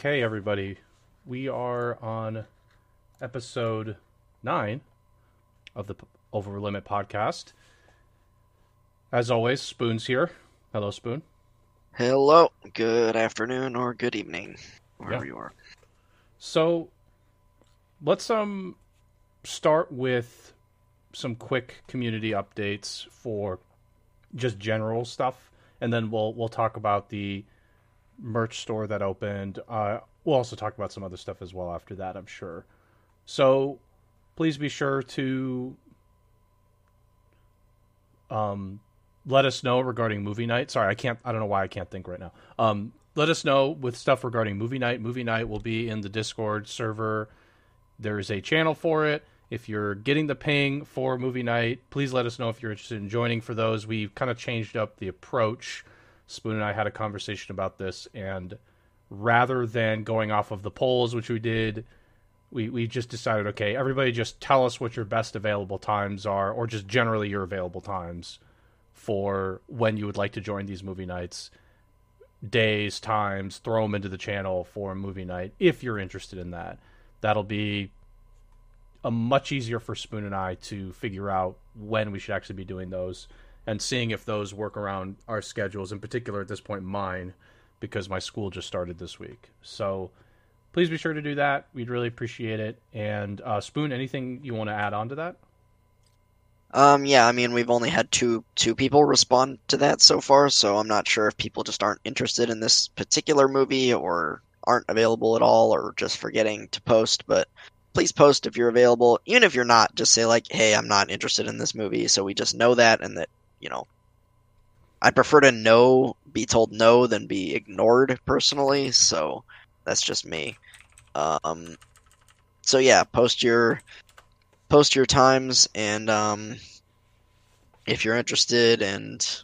Okay, everybody, we are on episode nine of the Over Limit podcast. As always, Spoon's here. Hello, Spoon. Hello, good afternoon or good evening, wherever Yeah. you are. So, let's um start with some quick community updates for just general stuff, and then we'll we'll talk about the merch store that opened. Uh, we'll also talk about some other stuff as well after that, I'm sure. So, please be sure to um let us know regarding movie night. Sorry, I can't. I don't know why I can't think right now. Um, let us know with stuff regarding movie night. Movie night will be in the Discord server. There is a channel for it. If you're getting the ping for movie night, please let us know if you're interested in joining for those. We've kind of changed up the approach. Spoon and I had a conversation about this, and rather than going off of the polls, which we did, we, we just decided okay, everybody just tell us what your best available times are, or just generally your available times for when you would like to join these movie nights. Days times throw them into the channel for a movie night if you're interested in that. That'll be a much easier for spoon and i to figure out when we should actually be doing those and seeing if those work around our schedules in particular at this point mine because my school just started this week. So please be sure to do that. We'd really appreciate it. And uh, spoon anything you want to add on to that? Um, yeah, I mean, we've only had two two people respond to that so far, so I'm not sure if people just aren't interested in this particular movie or aren't available at all or just forgetting to post, but please post if you're available. Even if you're not, just say like, "Hey, I'm not interested in this movie," so we just know that and that, you know, I prefer to know, be told no than be ignored personally, so that's just me. Um, so yeah, post your post your times and um, if you're interested and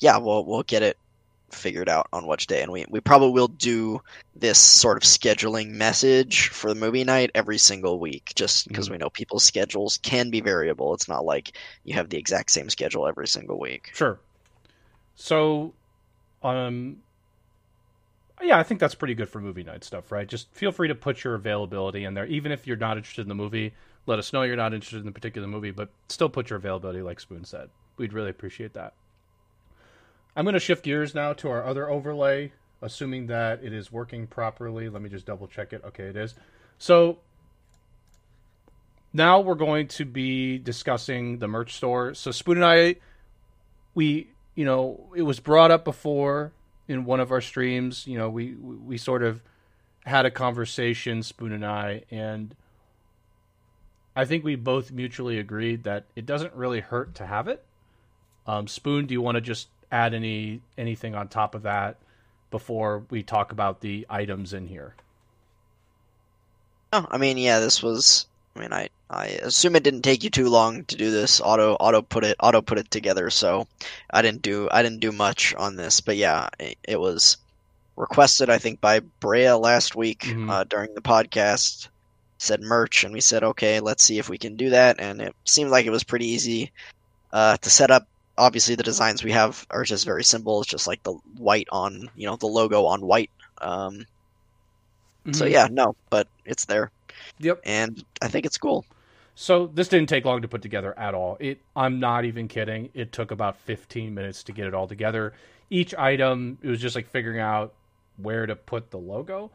yeah we'll we'll get it figured out on which day and we, we probably will do this sort of scheduling message for the movie night every single week just because Mhm. we know people's schedules can be variable it's not like you have the exact same schedule every single week Sure. So, um, yeah, I think that's pretty good for movie night stuff, right? Just feel free to put your availability in there, even if you're not interested in the movie. Let us know you're not interested in the particular movie, but still put your availability, like Spoon said. We'd really appreciate that. I'm going to shift gears now to our other overlay, assuming that it is working properly. Let me just double check it. Okay, it is. So now we're going to be discussing the merch store. So Spoon and I, we, you know, it was brought up before in one of our streams. You know, we we sort of had a conversation, Spoon and I, and I think we both mutually agreed that it doesn't really hurt to have it. Um, Spoon, do you want to just add any anything on top of that before we talk about the items in here? oh, i mean yeah this was i mean i i assume it didn't take you too long to do this auto auto put it auto put it together so i didn't do i didn't do much on this but yeah it, it was requested i think by brea last week Mhm. uh, during the podcast said merch and we said okay let's see if we can do that and it seemed like it was pretty easy uh, to set up obviously the designs we have are just very simple it's just like the white on you know the logo on white um, so Mhm. yeah no but it's there Yep. and i think it's cool So this didn't take long to put together at all. It I'm not even kidding. It took about 15 minutes to get it all together. Each item it was just like figuring out where to put the logo.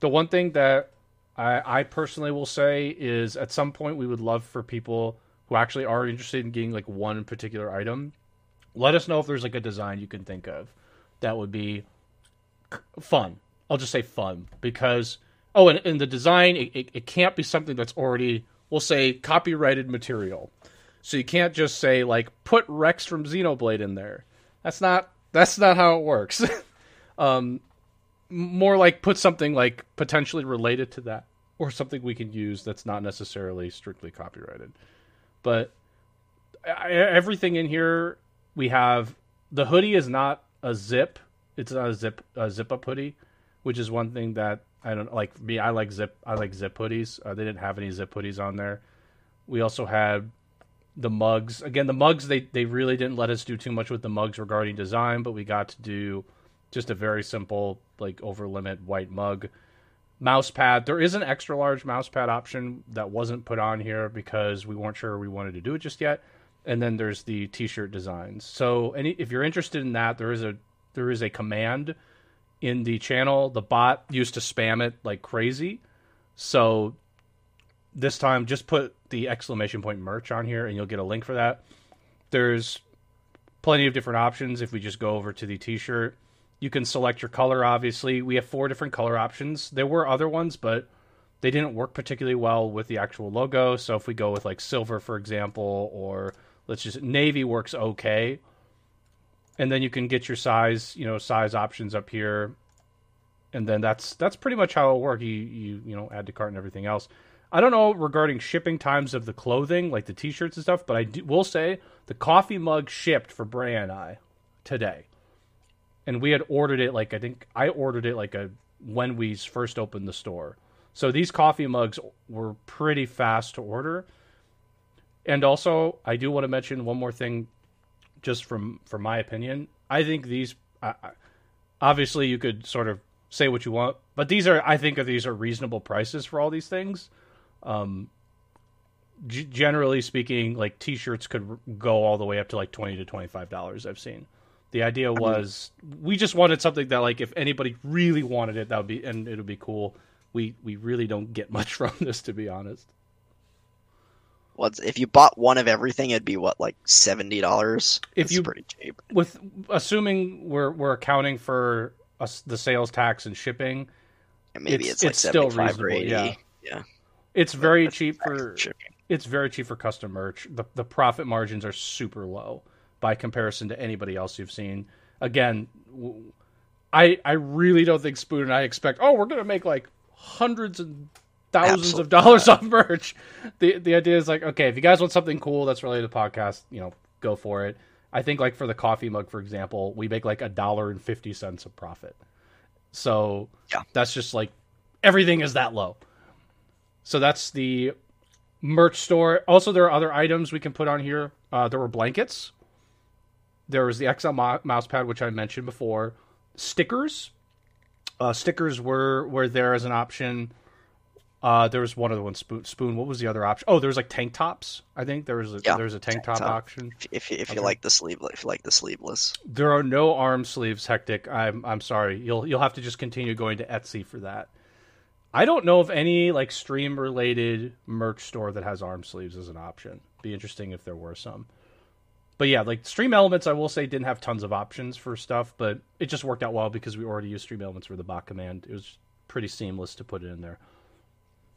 The one thing that I, I personally will say is at some point we would love for people who actually are interested in getting like one particular item. Let us know if there's like a design you can think of that would be fun. I'll just say fun because oh, and, and the design it, it, it can't be something that's already we'll say copyrighted material. So you can't just say like put Rex from Xenoblade in there. That's not that's not how it works. um, more like put something like potentially related to that or something we can use that's not necessarily strictly copyrighted. But everything in here we have the hoodie is not a zip. It's not a zip a zip up hoodie, which is one thing that I don't like. Me, I like zip. I like zip hoodies. Uh, they didn't have any zip hoodies on there. We also had the mugs. Again, the mugs they they really didn't let us do too much with the mugs regarding design, but we got to do just a very simple like over limit white mug. Mouse pad. There is an extra large mouse pad option that wasn't put on here because we weren't sure we wanted to do it just yet. And then there's the t-shirt designs. So any if you're interested in that, there is a there is a command in the channel. The bot used to spam it like crazy. So this time just put the exclamation point merch on here and you'll get a link for that. There's plenty of different options if we just go over to the t-shirt. You can select your color obviously. We have four different color options. There were other ones but they didn't work particularly well with the actual logo. So if we go with like silver for example or let's just navy works okay. And then you can get your size, you know, size options up here. And then that's that's pretty much how it'll work. You you you know, add to cart and everything else. I don't know regarding shipping times of the clothing, like the t-shirts and stuff, but I do, will say the coffee mug shipped for Bray and I today, and we had ordered it like I think I ordered it like a when we first opened the store. So these coffee mugs were pretty fast to order. And also, I do want to mention one more thing, just from from my opinion. I think these, uh, obviously, you could sort of say what you want, but these are, I think, these are reasonable prices for all these things. Um, g- generally speaking, like t-shirts could go all the way up to like twenty to twenty-five dollars. I've seen. The idea was we just wanted something that like if anybody really wanted it, that would be and it would be cool. We we really don't get much from this, to be honest. What's if you bought one of everything, it'd be what like seventy dollars. If you pretty cheap, with assuming we're we're accounting for us the sales tax and shipping, maybe it's- it's, like it's still reasonable, eighty. yeah. it's very cheap for shipping. it's very cheap for custom merch. The the profit margins are super low by comparison to anybody else you've seen. Again, I I really don't think Spoon and I expect. Oh, we're gonna make like hundreds and thousands of dollars off merch. The the idea is like, okay, if you guys want something cool that's related to podcast, you know, go for it. I think like for the coffee mug, for example, we make like a dollar and fifty cents of profit. So Yeah. that's just like everything is that low. So that's the merch store. Also, there are other items we can put on here. Uh, there were blankets. There was the XL mo- mouse pad, which I mentioned before. Stickers. Uh, stickers were were there as an option. Uh, there was one other one. Spoon. Spoon. What was the other option? Oh, there was like tank tops. I think there was a, Yeah, there was a tank, tank top, top. option. If, if, you- if Okay. you like the sleeve, if you like the sleeveless, There are no arm sleeves, hectic. I'm I'm sorry. You'll you'll have to just continue going to Etsy for that. I don't know of any like stream related merch store that has arm sleeves as an option. Be interesting if there were some. But yeah, like Stream Elements, I will say didn't have tons of options for stuff, but it just worked out well because we already used Stream Elements for the bot command. It was pretty seamless to put it in there.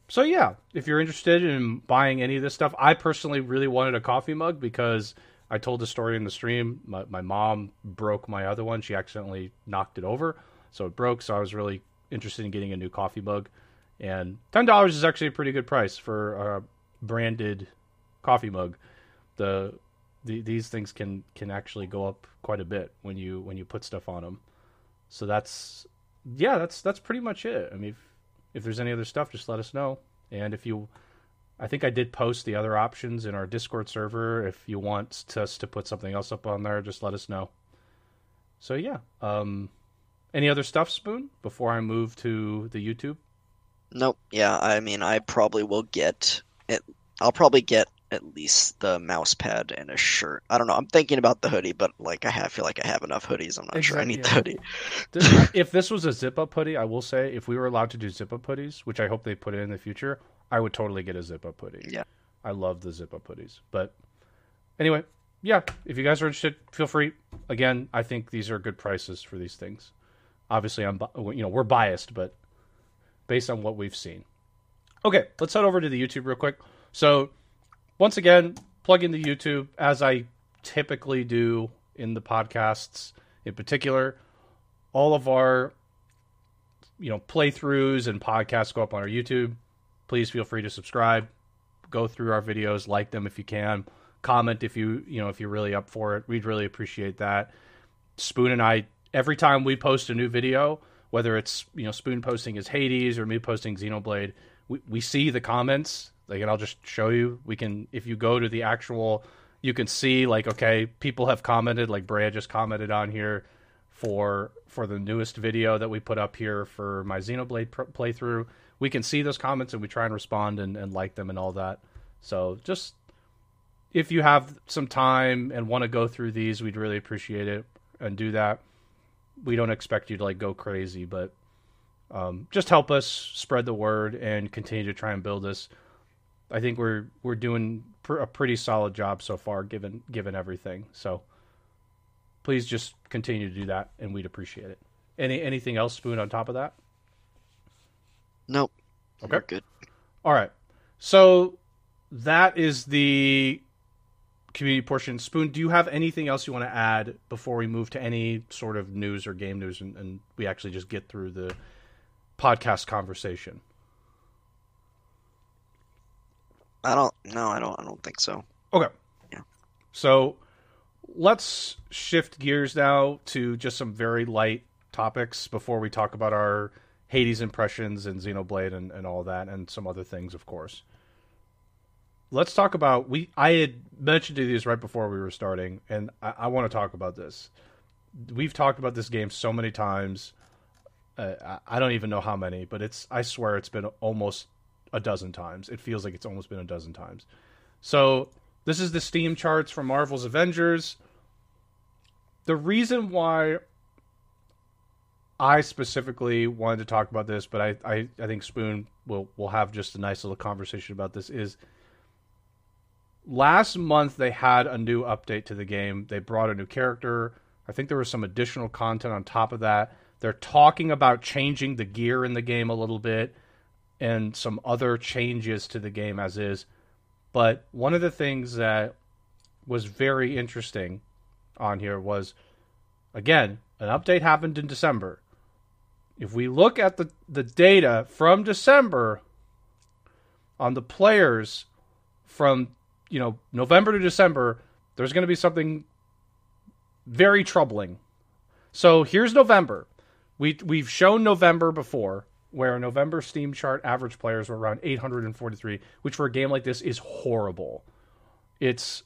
So yeah, if you're interested in buying any of this stuff, I personally really wanted a coffee mug because I told the story in the stream. My, my mom broke my other one; she accidentally knocked it over, so it broke. So I was really interested in getting a new coffee mug, and ten dollars is actually a pretty good price for a branded coffee mug. The, the these things can can actually go up quite a bit when you when you put stuff on them. So that's yeah, that's that's pretty much it. I mean, if, if there's any other stuff, just let us know. And if you, I think I did post the other options in our Discord server. If you want us to put something else up on there, just let us know. So yeah, um, any other stuff, Spoon? Before I move to the YouTube. nope. Yeah, I mean, I probably will get it. I'll probably get at least the mouse pad and a shirt. I don't know. I'm thinking about the hoodie, but like I have, feel like I have enough hoodies. I'm not sure I Exactly, need the hoodie. This- if this was a zip up hoodie, I will say if we were allowed to do zip up hoodies, which I hope they put in the future, I would totally get a zip up hoodie. Yeah. I love the zip up hoodies. But anyway, yeah, if you guys are interested, feel free. Again, I think these are good prices for these things. Obviously, I'm you know we're biased, but based on what we've seen. Okay, let's head over to the YouTube real quick. So once again, plug into YouTube as I typically do in the podcasts in particular. All of our you know playthroughs and podcasts go up on our YouTube. Please feel free to subscribe, go through our videos, like them if you can, comment if you you know if you're really up for it. We'd really appreciate that. Spoon and I every time we post a new video, whether it's you know Spoon posting his Hades or me posting Xenoblade, we, we see the comments. Like, and I'll just show you. We can if you go to the actual, you can see like okay, people have commented. Like Brea just commented on here for for the newest video that we put up here for my Xenoblade pr- playthrough. We can see those comments and we try and respond and, and like them and all that. So just if you have some time and want to go through these, we'd really appreciate it and do that. We don't expect you to like go crazy, but um, just help us spread the word and continue to try and build this. I think we're we're doing pr- a pretty solid job so far, given given everything. So please just continue to do that, and we'd appreciate it. Any anything else, Spoon, on top of that? Nope. Okay. We're good. All right. So that is the community portion. Spoon, do you have anything else you want to add before we move to any sort of news or game news and, and we actually just get through the podcast conversation? I don't. No, I don't. I don't think so. Okay. Yeah. So let's shift gears now to just some very light topics before we talk about our Hades impressions and Xenoblade and, and all that and some other things, of course. Let's talk about we. I had mentioned to these right before we were starting, and I, I want to talk about this. We've talked about this game so many times. Uh, I I don't even know how many, but it's. I swear it's been almost a dozen times. It feels like it's almost been a dozen times. So this is the Steam charts for Marvel's Avengers. The reason why I specifically wanted to talk about this, but I, I, I think Spoon will will have just a nice little conversation about this is last month they had a new update to the game. They brought a new character. I think there was some additional content on top of that. They're talking about changing the gear in the game a little bit and some other changes to the game as is. But one of the things that was very interesting on here was again, an update happened in December. If we look at the, the data from December on the players from you know November to December, there's going to be something very troubling. So here's November. We we've shown November before, where November Steam chart average players were around 843, which for a game like this is horrible. It's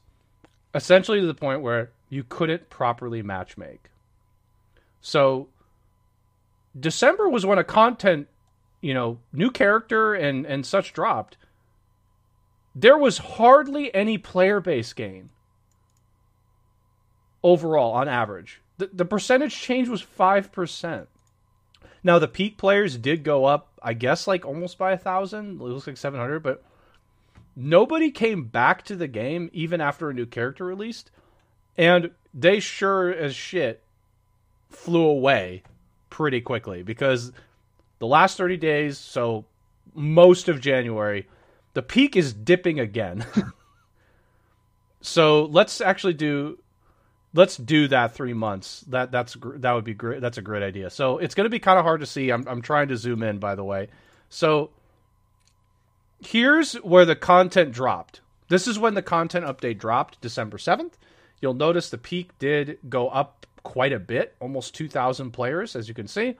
essentially to the point where you couldn't properly matchmake. So December was when a content, you know, new character and and such dropped. There was hardly any player base gain overall on average. The, the percentage change was 5%. Now, the peak players did go up, I guess, like almost by a thousand. It looks like 700, but nobody came back to the game even after a new character released. And they sure as shit flew away pretty quickly because the last 30 days, so most of January, the peak is dipping again. so let's actually do let's do that three months. That that's that would be great. That's a great idea. So it's going to be kind of hard to see. I'm I'm trying to zoom in, by the way. So here's where the content dropped. This is when the content update dropped, December seventh. You'll notice the peak did go up quite a bit, almost 2,000 players, as you can see.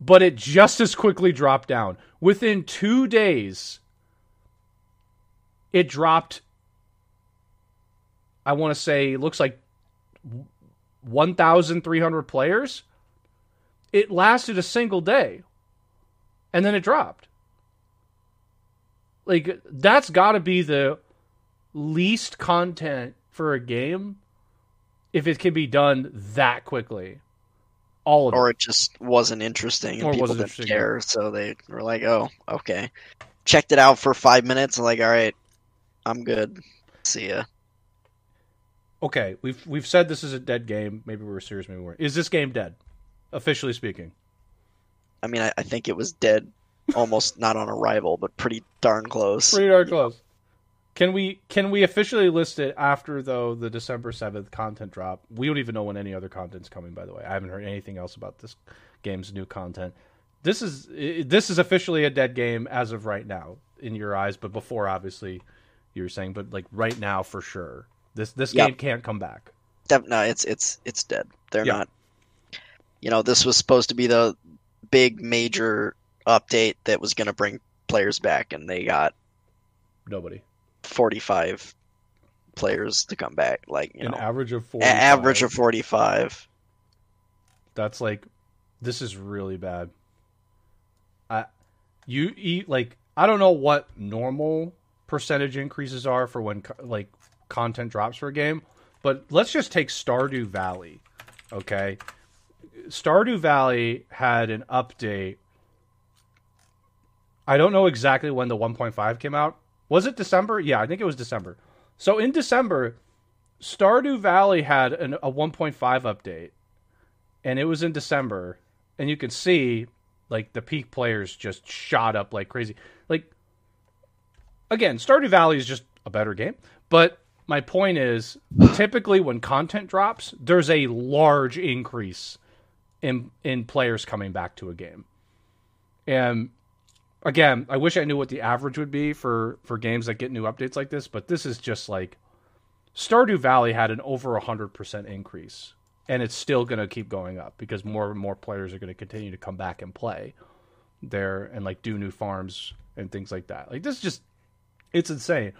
But it just as quickly dropped down. Within two days, it dropped, I want to say, looks like 1,300 players. It lasted a single day, and then it dropped. Like, that's got to be the least content for a game if it can be done that quickly. All of or it. it just wasn't interesting and Or people wasn't didn't interesting, care, so they were like, "Oh, okay." Checked it out for five minutes, and like, "All right, I'm good. See ya." Okay, we've we've said this is a dead game. Maybe we were serious, maybe we weren't. Is this game dead? Officially speaking. I mean, I, I think it was dead, almost not on arrival, but pretty darn close. Pretty darn close. Can we can we officially list it after though the December seventh content drop? We don't even know when any other content's coming. By the way, I haven't heard anything else about this game's new content. This is this is officially a dead game as of right now in your eyes, but before obviously you were saying, but like right now for sure, this this Yep. game can't come back. No, it's it's it's dead. They're Yeah. not. You know, this was supposed to be the big major update that was going to bring players back, and they got Nobody. 45 players to come back. Like you An know, average of a- four. average of 45. That's like, this is really bad. I, you eat like I don't know what normal percentage increases are for when like content drops for a game, but let's just take Stardew Valley. Okay, Stardew Valley had an update. I don't know exactly when the 1.5 came out. Was it December? Yeah, I think it was December. So in December, Stardew Valley had an, a 1.5 update, and it was in December, and you can see like the peak players just shot up like crazy. Like again, Stardew Valley is just a better game, but my point is typically when content drops, there's a large increase in in players coming back to a game. And again, I wish I knew what the average would be for for games that get new updates like this, but this is just like Stardew Valley had an over 100% increase and it's still going to keep going up because more and more players are going to continue to come back and play there and like do new farms and things like that. Like this is just it's insane.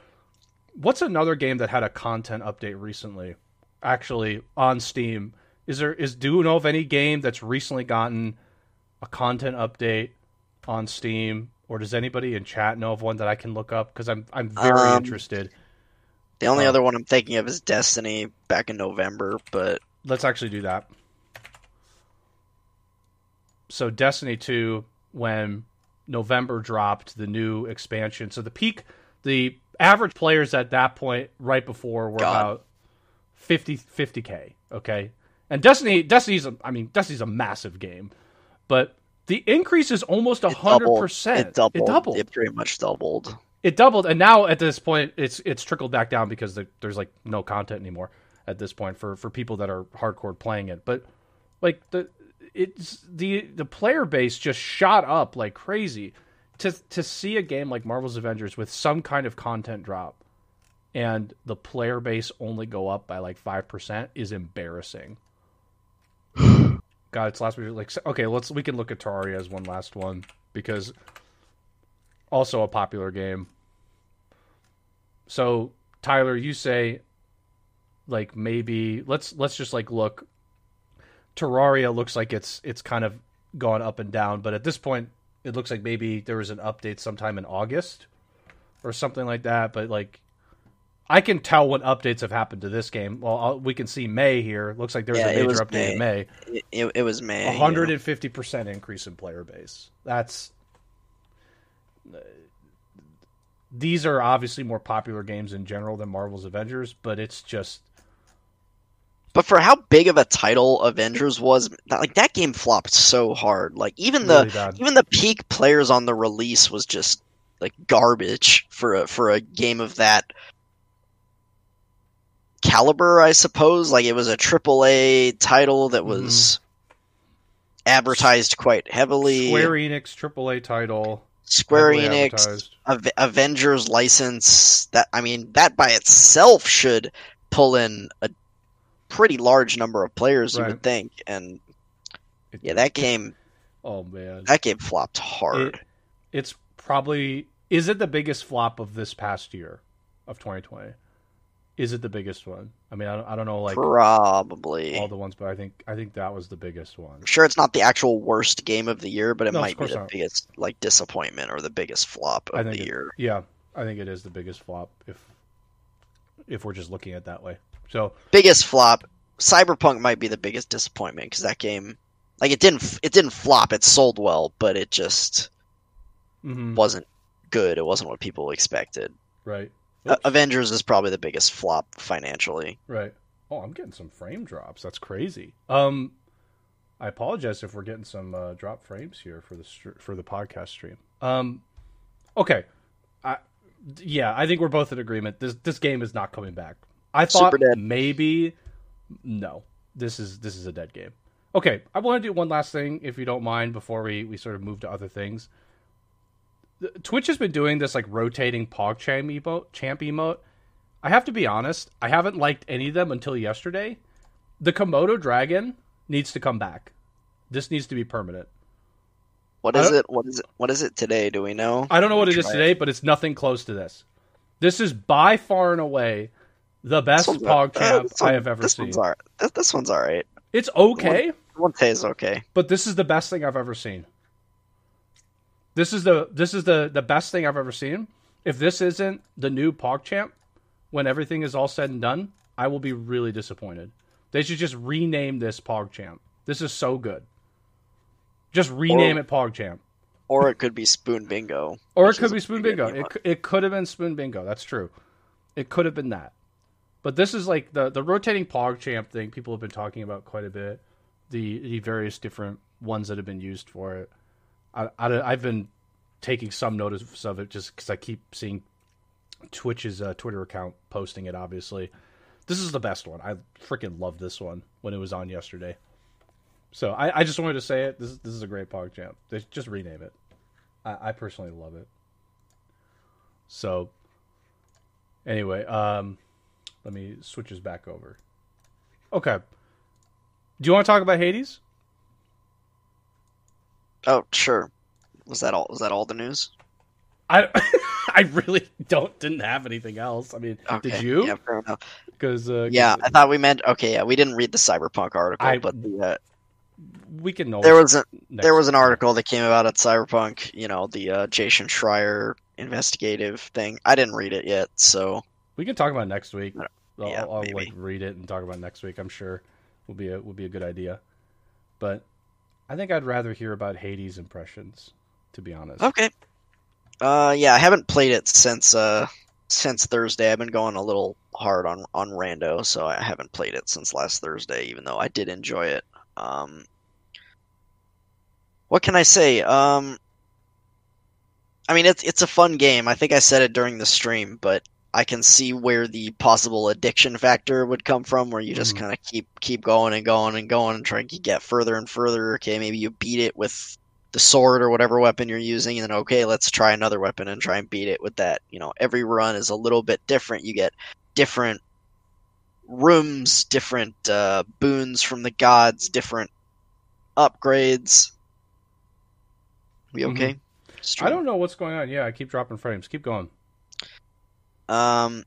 What's another game that had a content update recently? Actually, on Steam, is there is do you know of any game that's recently gotten a content update on Steam, or does anybody in chat know of one that I can look up? Because I'm I'm very Um, interested. The only Uh, other one I'm thinking of is Destiny back in November, but Let's actually do that. So Destiny 2 when November dropped the new expansion. So the peak the average players at that point right before were God. about 50 50k, okay? And Destiny Destiny's a, I mean Destiny's a massive game. But the increase is almost it 100%. It doubled. It doubled. It pretty much doubled. it doubled and now at this point it's it's trickled back down because the, there's like no content anymore at this point for for people that are hardcore playing it but like the it's the the player base just shot up like crazy to to see a game like Marvel's Avengers with some kind of content drop and the player base only go up by like 5% is embarrassing god it's last week like okay let's we can look at Terraria as one last one because also a popular game. So Tyler, you say like maybe let's let's just like look. Terraria looks like it's it's kind of gone up and down, but at this point, it looks like maybe there was an update sometime in August or something like that. But like, I can tell what updates have happened to this game. Well, I'll, we can see May here. Looks like there was Yeah, a major was update in May. May. It, it, was May. yeah. hundred and fifty percent increase in player base. That's these are obviously more popular games in general than Marvel's Avengers, but it's just But for how big of a title Avengers was, that- like that game flopped so hard. Like even the really even the peak players on the release was just like garbage for a for a game of that caliber, I suppose. Like it was a triple A title that mm-hmm. was advertised quite heavily. Square Enix triple A title. Square Enix. Ave- Avengers license. That I mean, that by itself should pull in a pretty large number of players. You would think, and It- yeah, that game Oh man, that game flopped hard. It- it's probably is it the biggest flop of this past year of 2020? Is it the biggest one? I mean, I don't, I don't know like Probably. all the ones, but I think I think that was the biggest one. I'm sure it's not the actual worst game of the year, but it No, might be the not. biggest like disappointment or the biggest flop of the it- year. Yeah, I think it is the biggest flop if if we're just looking at it that way. So Biggest flop. Cyberpunk might be the biggest disappointment because that game, like it didn't it didn't flop. It sold well, but it just mhm, wasn't good. It wasn't what people expected. right, Uh, Avengers is probably the biggest flop financially. right. Oh, I'm getting some frame drops. That's crazy. Um, I apologize if we're getting some uh, drop frames here for the str- for the podcast stream. Um, okay, I yeah, I think we're both in agreement. This this game is not coming back. I thought maybe no. This is this is a dead game. Okay, I want to do one last thing, if you don't mind, before we, we sort of move to other things. Twitch has been doing this like rotating PogChamp emote, champ emote. I have to be honest, I haven't liked any of them until yesterday. The Komodo dragon needs to come back. This needs to be permanent. What is it? What is it? What is it today? Do we know? I don't know what it is today, but it's nothing close to this. This is by far and away the best al- uh, this one- I have ever this seen. One's all right. This, one's all right. It's okay. Monte is okay. But this is the best thing I've ever seen. This is the this is the the best thing I've ever seen. If this isn't the new PogChamp, when everything is all said and done, I will be really disappointed. They should just rename this PogChamp. This is so good. Just rename Or- it PogChamp. Or it could be Spoon Bingo. Or it could be Spoon Bingo. It, it could have been Spoon Bingo. That's true. It could have been that. But this is like the the rotating PogChamp thing people have been talking about quite a bit. The the various different ones that have been used for it. I, I, have been taking some notice of it just because I keep seeing Twitch's uh, Twitter account posting it. Obviously, this is the best one. I freaking love this one when it was on yesterday. So I, I just wanted to say it. This this is a great PogChamp. They just rename it. I, I personally love it. So anyway, um, let me switch this back over. Okay. Do you want to talk about Hades? Oh, sure. Was that all? Was that all the news? I I really don't didn't have anything else. I mean, Okay. did you? Yeah, fair enough. Because uh, 'cause Yeah, I thought we meant. Okay, yeah, we didn't read the Cyberpunk article, I- but the, uh, we can know there was a there was an article that came about at Cyberpunk. You know, the uh, Jason Schreier investigative thing. I didn't read it yet, so We can talk about next week. I'll, Yeah, I'll, I'll, like read it and talk about next week. I'm sure will be a will be a good idea. But I think I'd rather hear about Hades impressions, to be honest. okay. Uh, yeah, I haven't played it since uh since Thursday. I've been going a little hard on on Rando, so I haven't played it since last Thursday. Even though I did enjoy it. Um, what can I say? Um, I mean, it's it's a fun game. I think I said it during the stream, but I can see where the possible addiction factor would come from, where you just Mhm. kind of keep keep going and going and going and trying to get further and further. Okay, maybe you beat it with the sword or whatever weapon you're using, and then okay, let's try another weapon and try and beat it with that. You know, every run is a little bit different. You get different rooms, different uh, boons from the gods, different upgrades. We Mhm. okay? I don't know what's going on. Yeah, I keep dropping frames. Keep going. Um,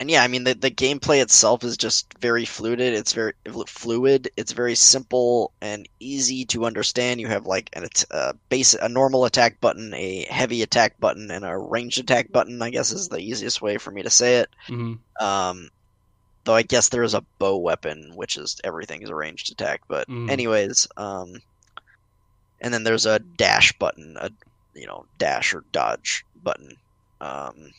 and yeah, I mean the the gameplay itself is just very fluid. It's very fluid. It's very simple and easy to understand. You have like an a base a normal attack button, a heavy attack button, and a ranged attack button. I guess is the easiest way for me to say it. hmm Um, though I guess there is a bow weapon, which is everything is a ranged attack. But Mhm. anyways, um, and then there's a dash button, a you know dash or dodge button. Um,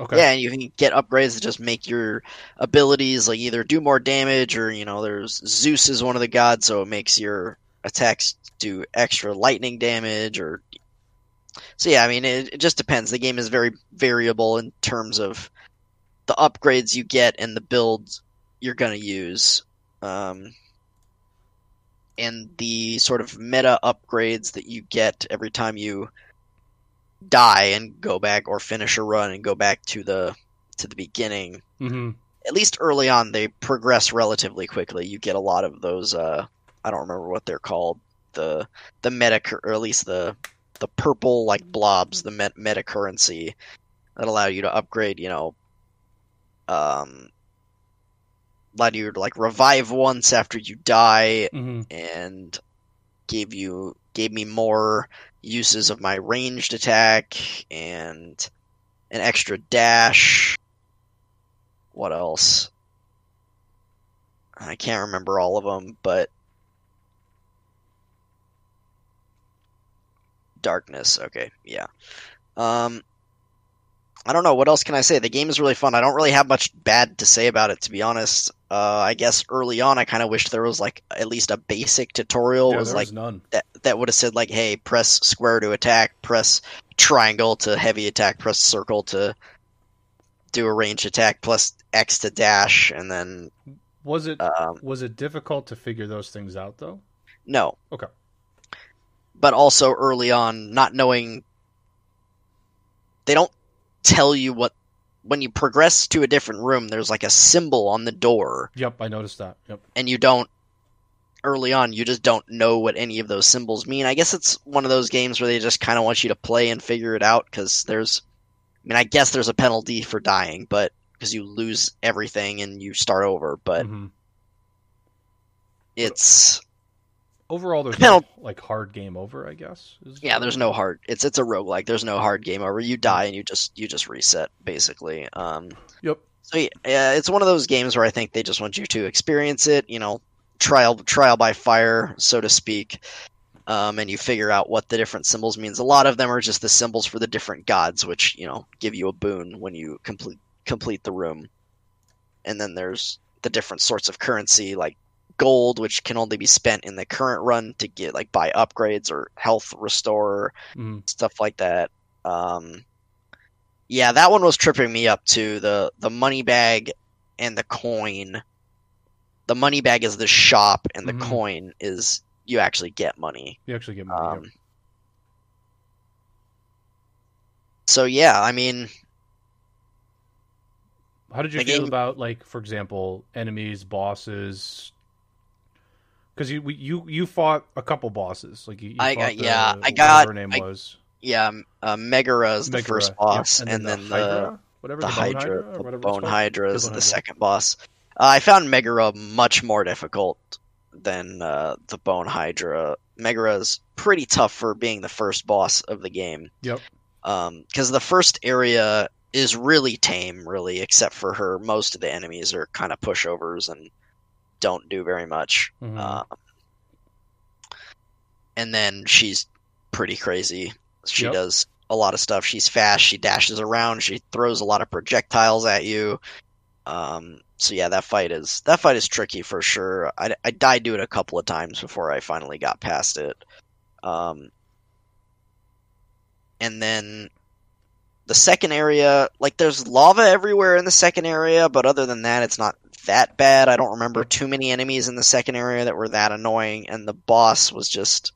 Okay. yeah, and you can get upgrades that just make your abilities like either do more damage or you know there's Zeus is one of the gods, so it makes your attacks do extra lightning damage or. So yeah, I mean it, it just depends. The game is very variable in terms of the upgrades you get and the builds you're gonna use, um, and the sort of meta upgrades that you get every time you die and go back or finish a run and go back to the to the beginning. Hmm at least early on they progress relatively quickly. You get a lot of those uh i don't remember what they're called. The the meta or at least the the purple like blobs the met- meta currency that allow you to upgrade you know um allow you to like revive once after you die hmm and gave you gave me more uses of my ranged attack and an extra dash. What else? I can't remember all of them, but darkness. Okay, yeah. Um, I don't know what else can I say. The game is really fun. I don't really have much bad to say about it, to be honest. Uh, I guess early on, I kind of wished there was like at least a basic tutorial. Yeah, was there like was none. that that would have said like, hey, press square to attack, press triangle to heavy attack, press circle to do a range attack, plus X to dash, and then Was it um, was it difficult to figure those things out though? no. Okay. But also early on, not knowing they don't tell you what when you progress to a different room. There's like a symbol on the door, Yep, I noticed that. Yep. and you don't early on you just don't know what any of those symbols mean i guess it's one of those games where they just kind of want you to play and figure it out because there's i mean i guess there's a penalty for dying but because you lose everything and you start over. But Mhm. it's overall, there's no like hard game over. I guess. yeah, there's no hard. It's it's a roguelike. There's no hard game over. You die and you just you just reset basically. Um, Yep. So yeah, yeah, it's one of those games where I think they just want you to experience it, you know, trial trial by fire, so to speak. Um, and you figure out what the different symbols means. A lot of them are just the symbols for the different gods, which you know give you a boon when you complete complete the room. And then there's the different sorts of currency, like gold, which can only be spent in the current run to get like buy upgrades or health restore Mhm. stuff like that. Um, yeah, that one was tripping me up too. The the money bag and the coin. The money bag is the shop, and the Mhm. coin is you actually get money. You actually get money. Um, so yeah, I mean, How did you feel game- about like, for example, enemies, bosses? Because you we- you you fought a couple bosses, like you. you I got- the- yeah, I got- her name I- was. yeah, uh, Megara is the Megara, first boss, and, then, the Hydra, whatever the bone Hydra, Hydra, the whatever Bone? Hydra is the Hydra. second boss. Uh, I found Megara much more difficult than uh, the Bone Hydra. Megara is pretty tough for being the first boss of the game. Yep. Because the first area is really tame, really, except for her. Most of the enemies are kind of pushovers and don't do very much. Mhm. Um, and then she's pretty crazy. She Yep. does a lot of stuff. She's fast. She dashes around. She throws a lot of projectiles at you. Um, so yeah, that fight is that fight is tricky for sure. I, I died to it a couple of times before I finally got past it. Um, and then the second area, like there's lava everywhere in the second area, but other than that, it's not that bad. I don't remember too many enemies in the second area that were that annoying, and the boss was just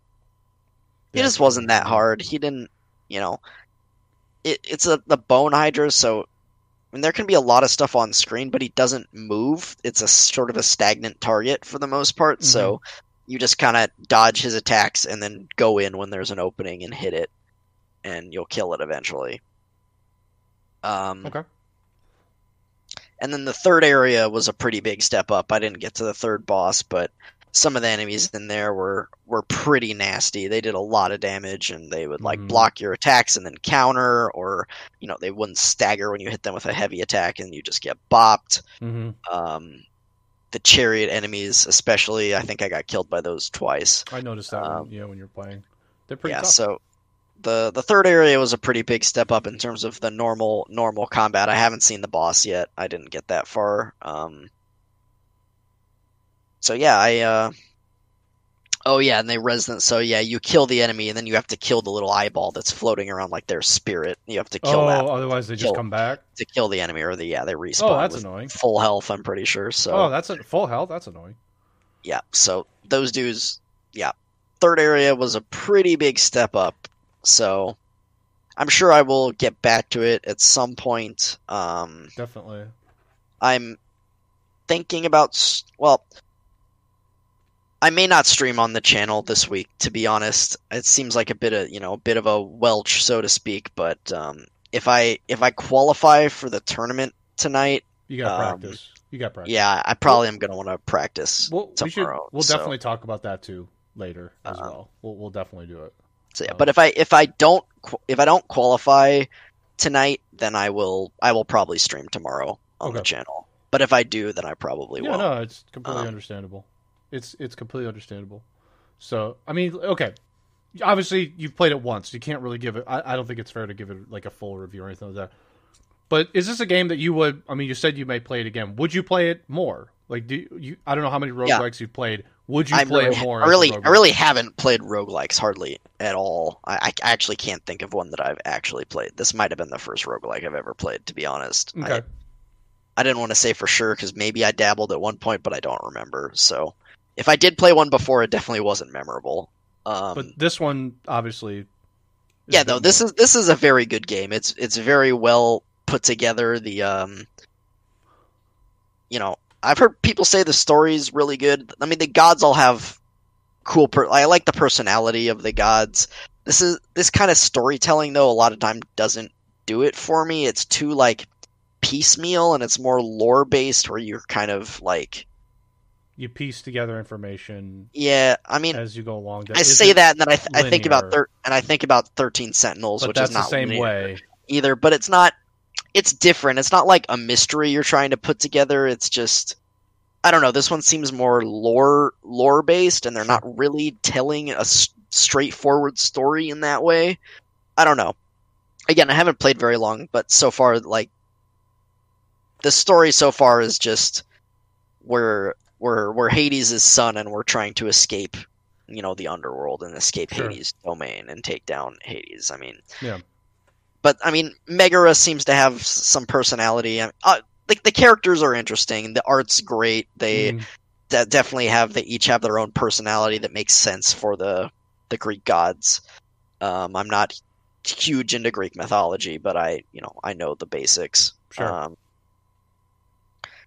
he Yeah, just wasn't that hard. He didn't, you know, it, it's a the bone hydra, so I mean, there can be a lot of stuff on screen, but he doesn't move. It's a sort of a stagnant target for the most part, so mm-hmm. you just kind of dodge his attacks and then go in when there's an opening and hit it, and you'll kill it eventually. Um, Okay. and then the third area was a pretty big step up. I didn't get to the third boss, but some of the enemies in there were were pretty nasty. They did a lot of damage, and they would like Mhm. block your attacks and then counter, or you know they wouldn't stagger when you hit them with a heavy attack, and you just get bopped. hmm Um, the chariot enemies, especially, I think I got killed by those twice. I noticed that. Um, when, yeah, when you're playing, they're pretty yeah, tough. so the the third area was a pretty big step up in terms of the normal normal combat. I haven't seen the boss yet. I didn't get that far. Um, so yeah, I uh, oh yeah, and they resident. So yeah, you kill the enemy, and then you have to kill the little eyeball that's floating around like their spirit. You have to kill oh, that otherwise they just Kill. come back. to kill the enemy, or the yeah they respawn. Oh, that's annoying. Full health, I'm pretty sure. So Oh, that's a full health. That's annoying. yeah, so those dudes, yeah. Third area was a pretty big step up. So I'm sure I will get back to it at some point. Um, Definitely. I'm thinking about, well, I may not stream on the channel this week, to be honest. It seems like a bit of, you know, a bit of a welch, so to speak. But um, if I if I qualify for the tournament tonight, You got Um, practice. You got practice. yeah, I probably am going to want to practice We'll, we should. tomorrow. We'll so- definitely talk about that too later as Uh, well. We'll we'll definitely do it. So, yeah, but if I if I don't if I don't qualify tonight, then I will I will probably stream tomorrow on the channel. But if I do, then I probably Yeah, won't. no, it's completely Um, understandable. It's it's completely understandable. So I mean, okay, obviously you've played it once. You can't really give it. I, I don't think it's fair to give it like a full review or anything like that. But is this a game that you would? I mean, you said you may play it again. Would you play it more? Like, do you? I don't know how many Yeah. roguelikes you've played. Would you I play really, it more? I really, I really haven't played roguelikes hardly at all. I, I actually can't think of one that I've actually played. This might have been the first roguelike I've ever played, to be honest. I- Okay. I, didn't want to say for sure because maybe I dabbled at one point, but I don't remember. So if I did play one before, it definitely wasn't memorable. Um, but this one obviously. yeah, though this more. is this is a very good game. It's it's very well put together. The um, you know, I've heard people say the story's really good. I mean, the gods all have cool. Per- I like the personality of the gods. This is this kind of storytelling though. A lot of time doesn't do it for me. It's too like piecemeal and it's more lore based where you're kind of like You piece together information yeah, I mean as you go along. I say that and then I, th- I think about thir- and I think about 13 Sentinels but which is not the same way. either, but it's not it's different. It's not like a mystery you're trying to put together. It's just I don't know. This one seems more lore lore based, and they're not really telling a s- straightforward story in that way. I don't know. Again, I haven't played very long, but so far, like the story so far is just we're we're we're Hades' son, and we're trying to escape, you know, the underworld and escape Sure. Hades' domain and take down Hades. I mean, Yeah. but I mean, Megara seems to have some personality. Uh, like the characters are interesting. The art's great. They Mm, de- definitely have. They each have their own personality that makes sense for the the Greek gods. Um, I'm not huge into Greek mythology, but I, you know, I know the basics. Sure. Um,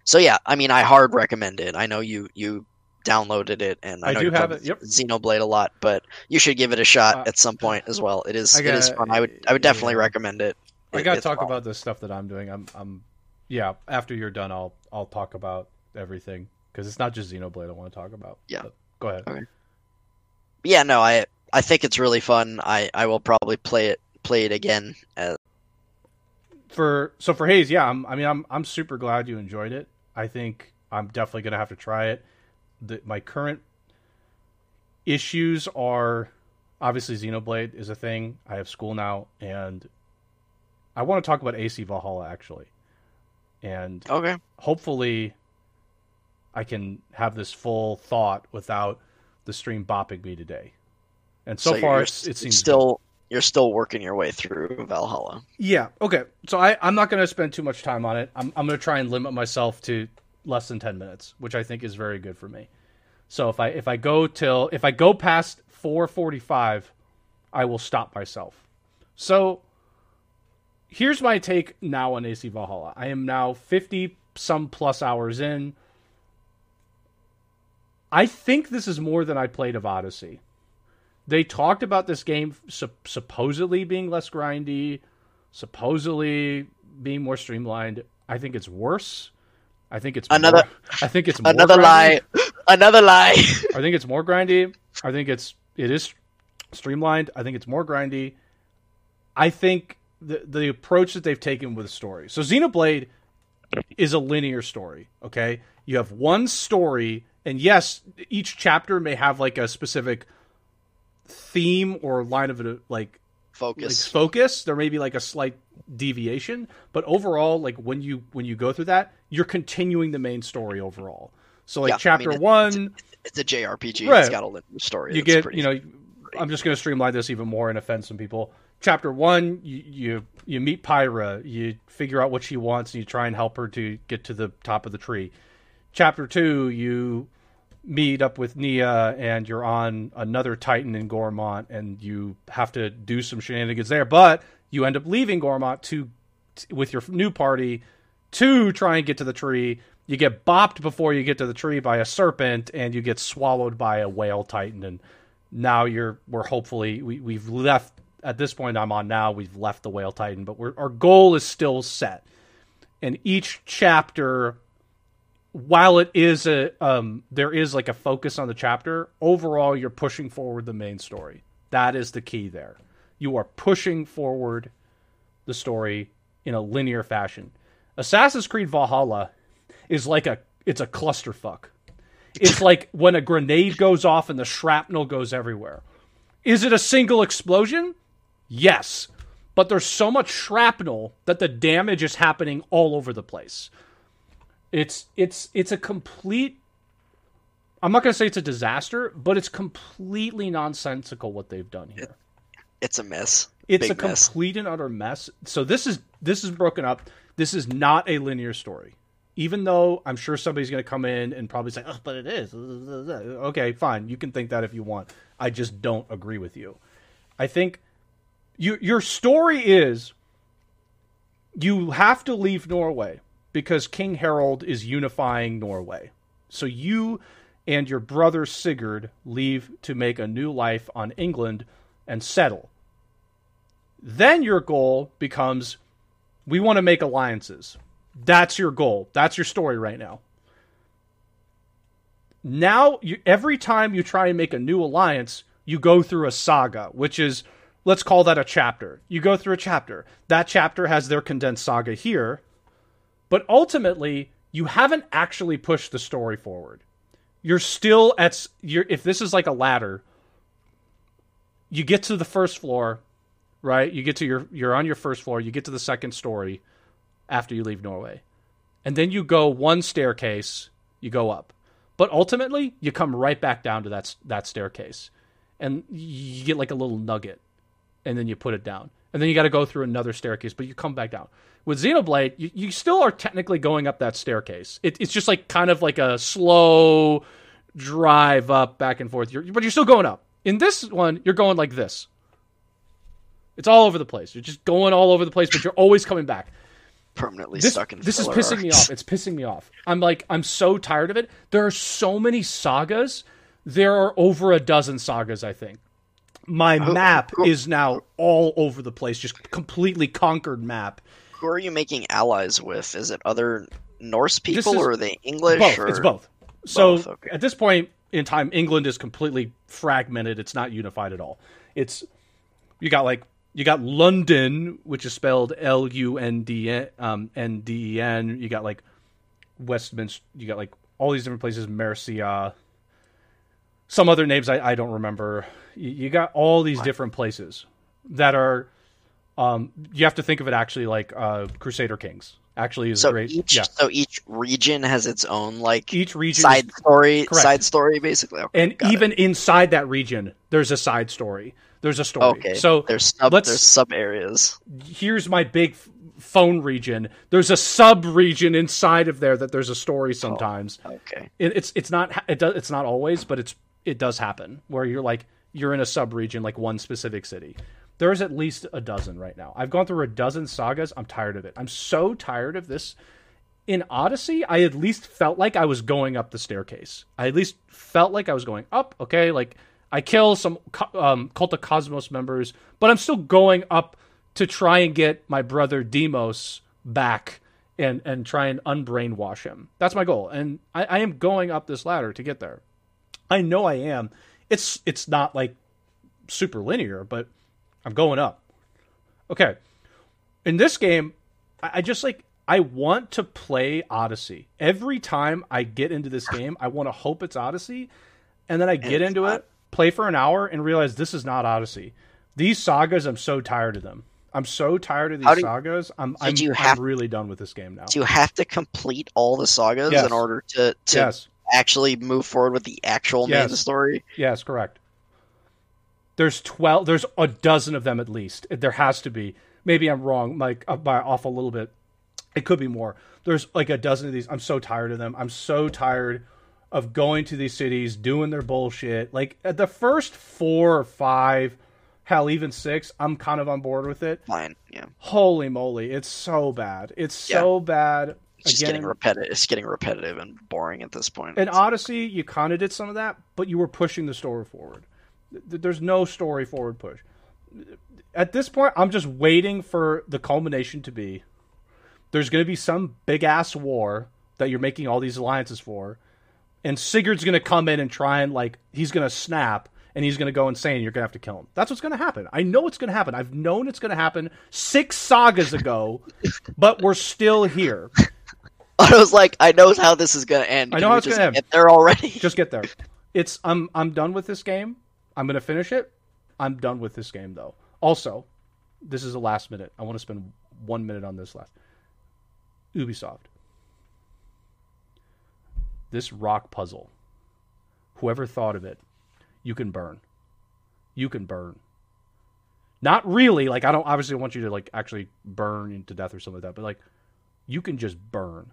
so yeah, I mean, I hard recommend it. I know you you downloaded it, and I, I know do you have it, yep. Xenoblade a lot, but you should give it a shot Uh, at some point as well. It is I it is fun. I would I would definitely yeah. recommend it. I gotta talk fun. about the stuff that I'm doing. I'm, I'm, yeah. After you're done, I'll, I'll talk about everything because it's not just Xenoblade I want to talk about. Yeah. But go ahead. Okay. yeah, no, I I think it's really fun. I I will probably play it play it again. Uh, For so for Hades, yeah. I'm, I mean, I'm, I'm super glad you enjoyed it. I think I'm definitely gonna have to try it. The, my current issues are obviously Xenoblade is a thing. I have school now, and I want to talk about AC Valhalla actually, and okay, hopefully I can have this full thought without the stream bopping me today. And so, you're- far, it, seems still you're still working your way through Valhalla. yeah. Okay. So I, I'm not going to spend too much time on it. I'm, I'm going to try and limit myself to less than 10 minutes, which I think is very good for me. So if I if I go till if I go past 4:45, I will stop myself. So here's my take now on AC Valhalla. I am now 50 some plus hours in. I think this is more than I played of Odyssey. They talked about this game sup- supposedly being less grindy, supposedly being more streamlined. I think it's worse. I think it's Another- more, I think it's more Another grindy. lie, another lie. I think it's more grindy. I think it's it is streamlined. I think it's more grindy. I think the the approach that they've taken with the story. So Xenoblade is a linear story. Okay, you have one story, and yes, each chapter may have like a specific theme or line of it, like like Focus. focus there may be like a slight deviation but overall like when you when you go through that you're continuing the main story overall so like Yeah, I chapter mean, it- one It's a JRPG. Right. It's got a linear story. you get pretty- you know i'm just going to streamline this even more and offend some people chapter one you, you you meet pyra you figure out what she wants and you try and help her to get to the top of the tree chapter two you meet up with nia and you're on another titan in Gormott and you have to do some shenanigans there but you end up leaving Gormott to t- with your new party to try and get to the tree. You get bopped before you get to the tree by a serpent, and you get swallowed by a whale titan. And now you're we're hopefully we, we've left at this point I'm on now. We've left the whale titan, but our goal is still set. And each chapter, while it is a um, there is like a focus on the chapter. Overall, you're pushing forward the main story. That is the key there. You are pushing forward the story in a linear fashion. Assassin's Creed Valhalla is like a it's a clusterfuck. It's like when a grenade goes off and the shrapnel goes everywhere. Is it a single explosion? Yes. But there's so much shrapnel that the damage is happening all over the place. It's it's it's a complete I'm not going to say it's a disaster, but it's completely nonsensical what they've done here. it's a mess. It's Big a mess. complete and utter mess. So this is this is broken up. This is not a linear story. Even though I'm sure somebody's going to come in and probably say, "Oh, but it is." Okay, fine. You can think that if you want. I just don't agree with you. I think you, your story is you have to leave Norway because King Harald is unifying Norway. So you and your brother Sigurd leave to make a new life on England and settle. Then your goal becomes we want to make alliances. That's your goal. That's your story right now. Now, you, every time you try and make a new alliance, you go through a saga, which is let's call that a chapter. You go through a chapter. That chapter has their condensed saga here, but ultimately, you haven't actually pushed the story forward. You're still at you're if this is like a ladder, you get to the first floor, right? You get to your you're on your first floor, you get to the second story after you leave Norway. And then you go one staircase, you go up. But ultimately, you come right back down to that that staircase. And you get like a little nugget and then you put it down. And then you got to go through another staircase, but you come back down. With Xenoblade, you, you still are technically going up that staircase. It, it's just like kind of like a slow drive up back and forth. You're, but you're still going up. In this one, you're going like this. It's all over the place. You're just going all over the place, but you're always coming back. Permanently This, stuck in. this is pissing me off. It's pissing me off. I'm like, I'm so tired of it. There are so many sagas. There are over a dozen sagas, I think. My map is now all over the place, just completely conquered map. Who are you making allies with? Is it other Norse people is- or are they English? both. Or... It's both. So Both, okay. at this point in time, England is completely fragmented. It's not unified at all. It's you got like you got London, which is spelled L U N D N um, N D E N. You got like Westminster. You got like all these different places. Mercia. Some other names I, I don't remember. You, you got all these different places that are. Um, you have to think of it actually like uh, Crusader Kings. Actually, is So great. each yeah, so each region has its own like each region side story. Correct. Side story, basically. Okay, and got it. even inside that region there's a side story there's a story okay. so there's sub there's sub areas. here's my big phone region there's a sub region inside of there that there's a story sometimes Okay. it, it's it's not it does it's not always but it's it does happen where you're like you're in a sub region like one specific city there's at least a dozen right now i've gone through a dozen sagas i'm tired of it i'm so tired of this in Odyssey, I at least felt like I was going up the staircase. I at least felt like I was going up. Okay, like I kill some um, Cult of Kosmos members, but I'm still going up to try and get my brother Deimos back and and try and unbrainwash him. That's my goal, and I, I am going up this ladder to get there. I know I am. It's it's not like super linear, but I'm going up. Okay. In this game, I, I just like I want to play Odyssey. Every time I get into this game, I want to hope it's Odyssey, and then I get into not. it, play for an hour, and realize this is not Odyssey. These sagas, I'm so tired of them. I'm so tired of these do- sagas. I'm I'm, you I'm have- really done with this game now. Do you have to complete all the sagas Yes. in order to to yes. Actually move forward with the actual main story? Yes, correct. There's twelve. There's a dozen of them at least. There has to be. Maybe I'm wrong. Like up uh, by off a little bit. It could be more. There's like a dozen of these. I'm so tired of them. I'm so tired of going to these cities, doing their bullshit. Like at the first four or five, hell, even six, I'm kind of on board with it. Fine. Yeah. Holy moly, it's so bad. It's so bad. It's just getting repetitive. It's getting repetitive and boring at this point. in Odyssey, you kind of did some of that, but you were pushing the story forward. There's no story forward push. At this point, I'm just waiting for the culmination to be there's going to be some big ass war that you're making all these alliances for, and Sigurd's going to come in and try and, like, he's going to snap and he's going to go insane. You're going to have to kill him. That's what's going to happen. I know it's going to happen. I've known it's going to happen six sagas ago, but we're still here. I was like, I know how this is gonna end. I know how it's just gonna end. Get there already. just get there. It's I'm I'm done with this game. I'm gonna finish it. I'm done with this game though. Also, this is the last minute. I want to spend one minute on this last. Ubisoft. This rock puzzle. Whoever thought of it, you can burn. You can burn. Not really. Like I don't obviously want you to like actually burn to death or something like that, but like you can just burn.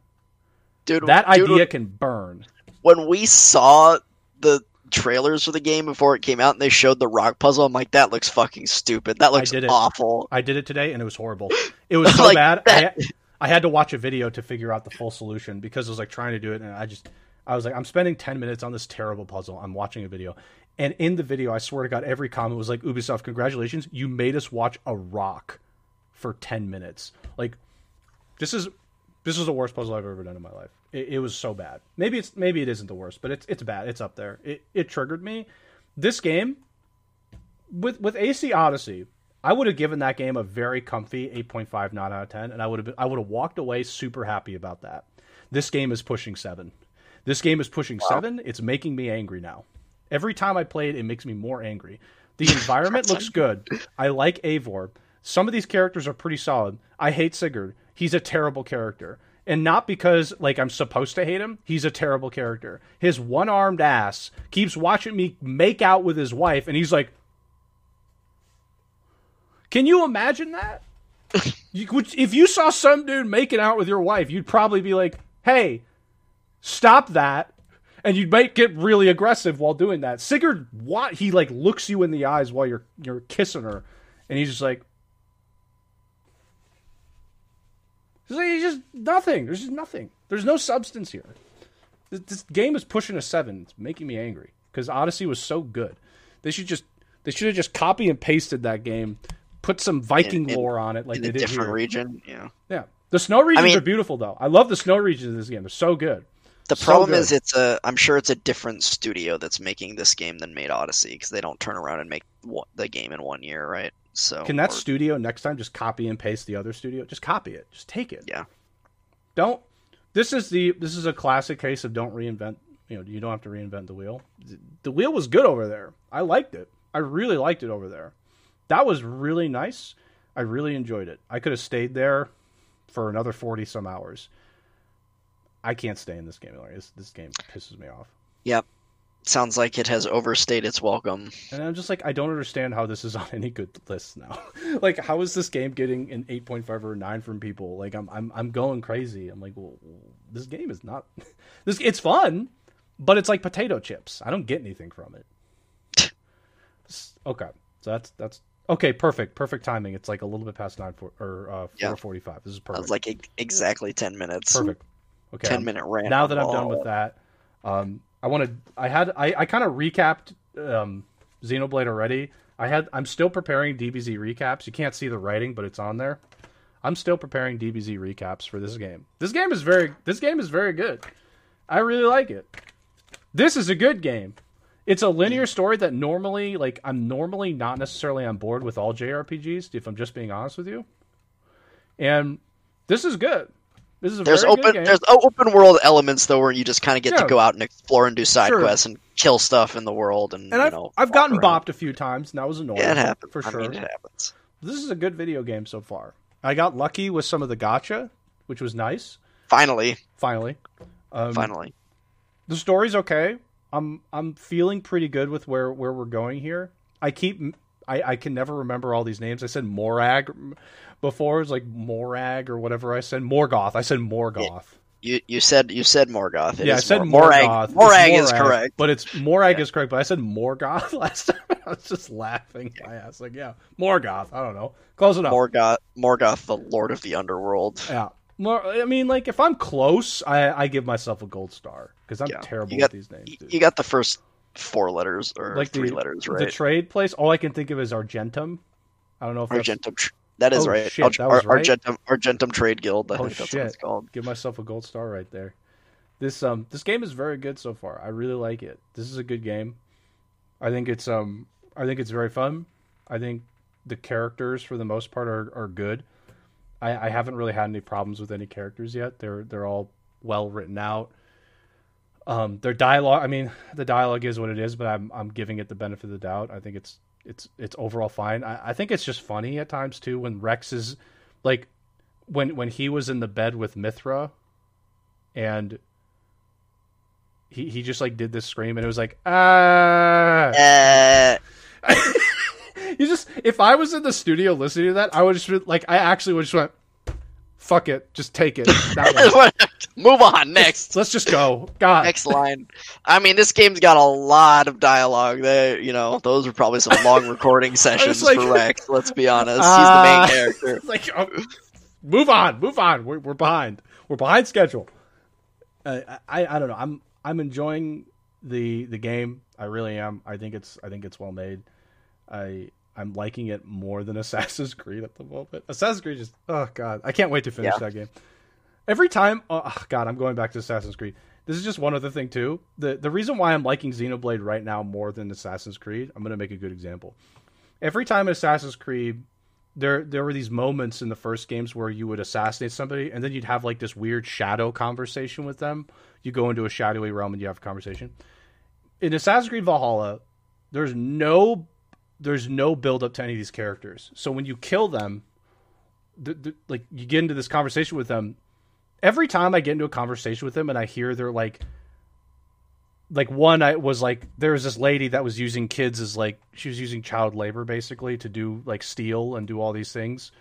Dude, That dude, idea can burn. When we saw the trailers for the game before it came out and they showed the rock puzzle, I'm like, that looks fucking stupid. That looks did it. awful. I did it today and it was horrible. It was so Like bad. I, I had to watch a video to figure out the full solution because I was like trying to do it and I just I was like I'm spending 10 minutes on this terrible puzzle. I'm watching a video. And in the video, I swear to God, every comment was like, Ubisoft, congratulations, you made us watch a rock for 10 minutes. Like, this is This is the worst puzzle I've ever done in my life. It, it, was so bad. Maybe it's maybe it isn't the worst, but it's it's bad. It's up there. It it triggered me. This game with with AC Odyssey, I would have given that game a very comfy 8.5 9 out of 10 and I would have been, I would have walked away super happy about that. This game is pushing 7. This game is pushing wow. 7. It's making me angry now. Every time I play it it makes me more angry. The environment looks good. I like Eivor. Some of these characters are pretty solid. I hate Sigurd. He's a terrible character. And not because like I'm supposed to hate him, he's a terrible character. His one-armed ass keeps watching me make out with his wife and he's like Can you imagine that? if you saw some dude making out with your wife, you'd probably be like, "Hey, stop that." And you might get really aggressive while doing that. Sigurd, what he like looks you in the eyes while you're you're kissing her, and he's just like, It's like, just nothing. There's just nothing. There's no substance here. This, this game is pushing a seven. It's making me angry because Odyssey was so good. They should just they should have just copy and pasted that game, put some Viking in, in, lore on it, like they did different here. region. Yeah, yeah. The snow regions I mean, are beautiful though. I love the snow regions in this game. They're so good. The so problem good. is it's a I'm sure it's a different studio that's making this game than made Odyssey because they don't turn around and make the game in one year, right? So can that or, studio next time just copy and paste the other studio? Just copy it. Just take it. Yeah. Don't. This is the this is a classic case of don't reinvent. You know, you don't have to reinvent the wheel. The wheel was good over there. I liked it. I really liked it over there. That was really nice. I really enjoyed it. I could have stayed there for another forty some hours. I can't stay in this game, This, this game pisses me off. Yep sounds like it has overstayed its welcome. And I'm just like, I don't understand how this is on any good list now. like, how is this game getting an 8.5 or a 9 from people? Like, I'm I'm I'm going crazy. I'm like, well, this game is not. this it's fun, but it's like potato chips. I don't get anything from it. okay, so that's that's okay. Perfect, perfect timing. It's like a little bit past nine for, or uh, four yeah. forty-five. This is perfect. It's like exactly ten minutes. Perfect. Okay, 10 minute rant. Now that I'm done with that, um, I wanted. I had. I, I kind of recapped um, Xenoblade already. I had. I'm still preparing DBZ recaps. You can't see the writing, but it's on there. I'm still preparing DBZ recaps for this game. This game is very. This game is very good. I really like it. This is a good game. It's a linear story that normally, like, I'm normally not necessarily on board with all JRPGs. If I'm just being honest with you, and this is good. This is there's open there's open world elements though where you just kind of get yeah. to go out and explore and do side sure. quests and kill stuff in the world and, and I've, know, I've gotten around. bopped a few times and that was annoying. Yeah, it happens for sure. I mean, it happens. This is a good video game so far. I got lucky with some of the gacha, which was nice. Finally. Finally. Um, Finally. The story's okay. I'm I'm feeling pretty good with where where we're going here. I keep I, I can never remember all these names. I said Morag before. It's like Morag or whatever I said. Morgoth. I said Morgoth. You you said you said Morgoth. It yeah, I said Mor- Morag. Morag, is correct, but it's Morag yeah. is correct. But I said Morgoth last time. I was just laughing. I asked like, yeah, Morgoth. I don't know. Close enough. Morgoth. Morgoth, the Lord of the Underworld. Yeah. More, I mean, like if I'm close, I, I give myself a gold star because I'm yeah. terrible got, with these names. Dude. You got the first four letters or like three the, letters, right? The trade place. All I can think of is Argentum. I don't know if Argentum. That's... Oh, right. Shit, that was right. Argentum, Argentum Trade Guild. I oh, think that's shit. what it's called. Give myself a gold star right there. This um this game is very good so far. I really like it. This is a good game. I think it's um I think it's very fun. I think the characters for the most part are, are good. I, I haven't really had any problems with any characters yet. They're they're all well written out. Um, their dialogue. I mean, the dialogue is what it is, but I'm I'm giving it the benefit of the doubt. I think it's it's it's overall fine. I, I think it's just funny at times too when Rex is like when when he was in the bed with Mythra and he he just like did this scream and it was like ah. Uh... you just if I was in the studio listening to that, I would just like I actually would just went fuck it, just take it. Move on next. Let's just go. God. Next line. I mean, this game's got a lot of dialogue. There, you know, those are probably some long recording sessions like, for Rex. Let's be honest. Uh, He's the main uh, character. Like, oh, move on, move on. We're, we're behind. We're behind schedule. Uh, I I don't know. I'm I'm enjoying the the game. I really am. I think it's I think it's well made. I I'm liking it more than Assassin's Creed at the moment. Assassin's Creed just oh god, I can't wait to finish yeah. that game. every time. Oh, oh, God, I'm going back to Assassin's Creed. This is just one other thing too. The the reason why I'm liking Xenoblade right now more than Assassin's Creed, I'm gonna make a good example. Every time in Assassin's Creed, there there were these moments in the first games where you would assassinate somebody and then you'd have like this weird shadow conversation with them. You go into a shadowy realm and you have a conversation. In Assassin's Creed Valhalla, there's no there's no build up to any of these characters. So when you kill them, the, the, like you get into this conversation with them, every time I get into a conversation with them and I hear they're like like one I was like there was this lady that was using kids as like she was using child labor basically to do like steal and do all these things.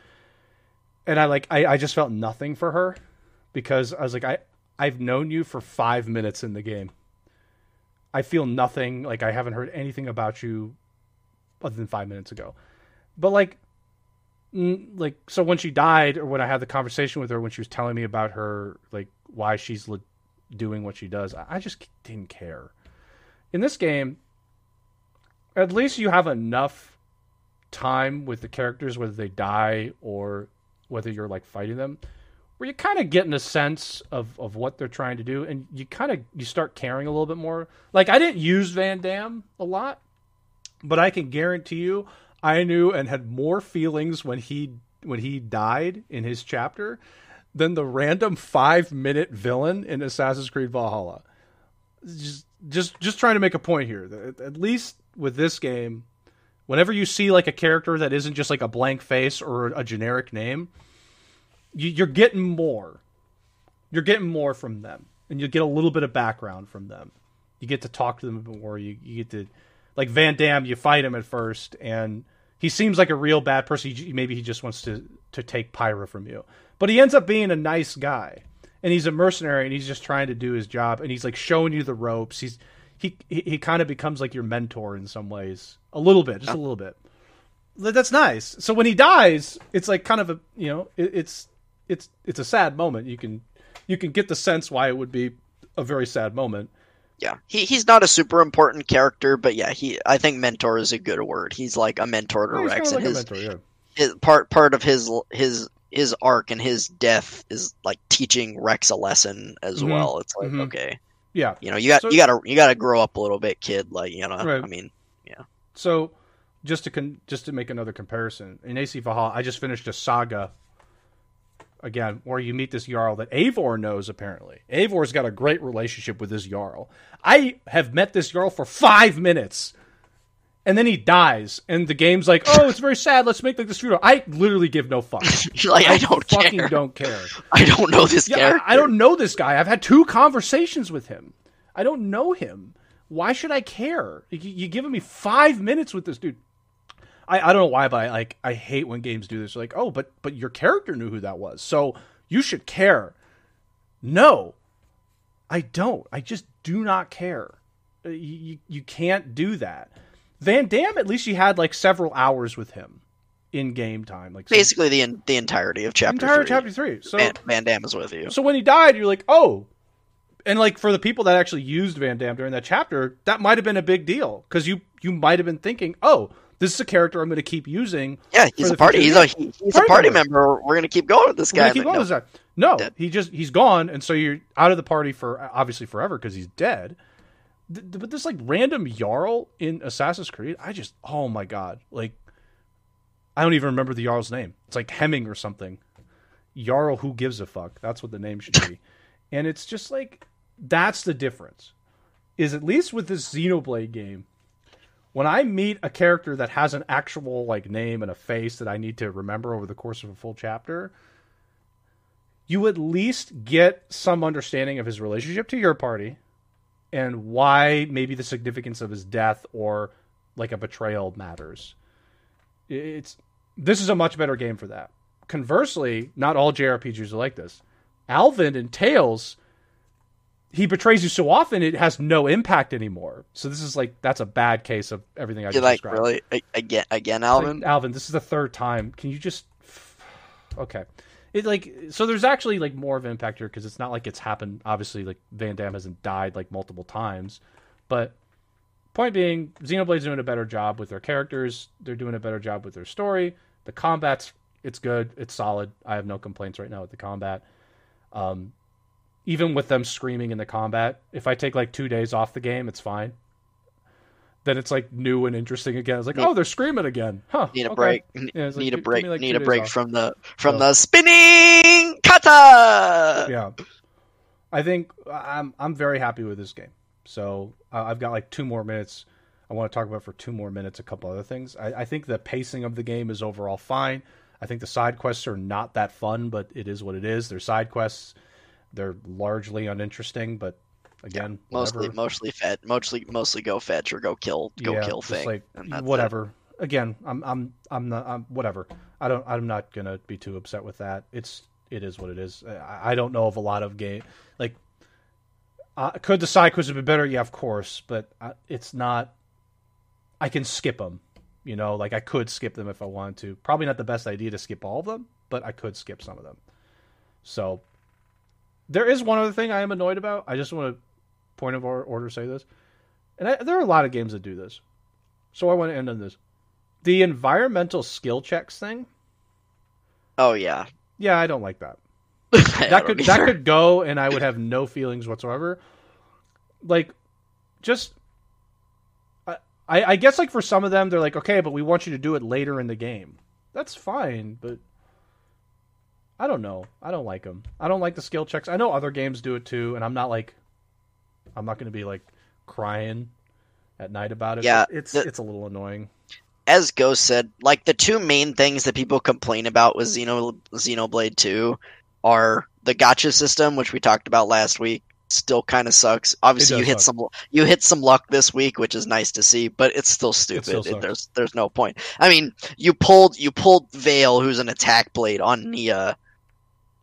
And I like I, I just felt nothing for her because I was like I I've known you for five minutes in the game. I feel nothing like I haven't heard anything about you other than five minutes ago. But like like so when she died or when I had the conversation with her when she was telling me about her like why she's le- doing what she does, I just didn't care. In this game, at least you have enough time with the characters whether they die or whether you're like fighting them where you kind of getting a sense of, of what they're trying to do and you kind of you start caring a little bit more like i didn't use vandham a lot but i can guarantee you I knew and had more feelings when he when he died in his chapter than the random five minute villain in Assassin's Creed Valhalla. Just just just trying to make a point here. At least with this game, whenever you see like a character that isn't just like a blank face or a generic name, you, are getting more. You're getting more from them, and you get a little bit of background from them. You get to talk to them more. You you get to like Vandham. You fight him at first, and he seems like a real bad person. He, maybe he just wants to to take Pyra from you, but he ends up being a nice guy, and he's a mercenary, and he's just trying to do his job, and he's like showing you the ropes. He's he he, he kind of becomes like your mentor in some ways, a little bit, just a little bit. That's nice. So when he dies, it's like kind of a you know it, it's it's it's a sad moment. You can you can get the sense why it would be a very sad moment yeah, he he's not a super important character, but yeah, he I think mentor is a good word. He's like a mentor to Rex, and his, mentor, yeah. his part part of his his his arc and his death is like teaching Rex a lesson as mm-hmm. well. It's like mm-hmm. okay, yeah, you know, you got so, you got to you got to grow up a little bit, kid. Like you know, right. I mean, yeah. So just to con- just to make another comparison, in AC Valhalla, I just finished a saga again, where you meet this Jarl that Eivor knows apparently. Eivor's got a great relationship with this Jarl. I have met this Jarl for five minutes. And then he dies, and the game's like, "Oh, it's very sad. Let's make like this funeral." I literally give no fuck. like I, I don't fucking care. don't care. I don't know this yeah, character. I, I don't know this guy. I've had two conversations with him. I don't know him. Why should I care? You, you giving me five minutes with this dude. I, I don't know why, but I like I hate when games do this. Like, oh, but but your character knew who that was, so you should care. No, I don't. I just do not care. Uh, you you can't do that. Vandham, at least you had like several hours with him in game time, like basically the the entirety of chapter entire three. chapter three. So Van, Vandham is with you. So when he died, you're like, oh, and like for the people that actually used Vandham during that chapter, that might have been a big deal because you you might have been thinking, oh, this is a character I'm going to keep using. Yeah, he's a party. He's a he, he's party a party member. member. We're going to keep going with this guy. Keep going no. with this guy. No, dead. he just he's gone, and so you're out of the party for obviously forever because he's dead. But this like random Jarl in Assassin's Creed, I just oh my god, like I don't even remember the Jarl's name. It's like Hemming or something. Jarl, who gives a fuck? That's what the name should be. and it's just like that's the difference. Is at least with this Xenoblade game, when I meet a character that has an actual like name and a face that I need to remember over the course of a full chapter, you at least get some understanding of his relationship to your party and why maybe the significance of his death or like a betrayal matters. It's this is a much better game for that. Conversely, not all JRPGs are like this. Alvin and Tales he betrays you so often it has no impact anymore. So this is like that's a bad case of everything I just like described. really again again Alvin. Like, Alvin, this is the third time. Can you just okay? It like so there's actually like more of an impact here because it's not like it's happened. Obviously, like Vandham hasn't died like multiple times, but point being, Xenoblade's doing a better job with their characters. They're doing a better job with their story. The combat's it's good. It's solid. I have no complaints right now with the combat. Um, even with them screaming in the combat, if I take like two days off the game, it's fine. Then it's like new and interesting again. It's like, Need- oh, they're screaming again, huh? Need a okay. break. Yeah, like, need a break. me, like, need a break from the from So- the spinning kata. yeah i think i'm i'm very happy with this game so uh, i've got like two more minutes i want to talk about for two more minutes a couple other things I, I think the pacing of the game is overall fine i think the side quests are not that fun but it is what it is they're side quests they're largely uninteresting but again Mostly, whatever. mostly fetch. Mostly, mostly go fetch or go kill, go Yeah, kill thing. like that's it. whatever again i'm i'm i'm not i'm whatever i don't i'm not gonna be too upset with that it's it is what it is i, I don't know of a lot of game like uh, could the side quests have been better yeah of course but uh, it's not i can skip them you know like i could skip them if i wanted to probably not the best idea to skip all of them but i could skip some of them so there is one other thing i am annoyed about i just want to point of or- order say this and I, there are a lot of games that do this so I want to end on this. The environmental skill checks thing. Oh yeah, Yeah, I don't like that. That could either. that could go, and I would have no feelings whatsoever. Like, just. I I guess like for some of them they're like okay, but we want you to do it later in the game. That's fine, but I don't know. I don't like them. I don't like the skill checks. I know other games do it too, and I'm not like I'm not going to be like crying at night about it. Yeah, it's the- it's a little annoying. as Ghost said, like the two main things that people complain about with Xeno Xenoblade 2 are the gacha system, which we talked about last week. Still kind of sucks. Obviously, you hit suck. some you hit some luck this week, which is nice to see, but it's still stupid. still It- sucks. there's there's no point. I mean, you pulled you pulled Vale, who's an attack blade, on Nia,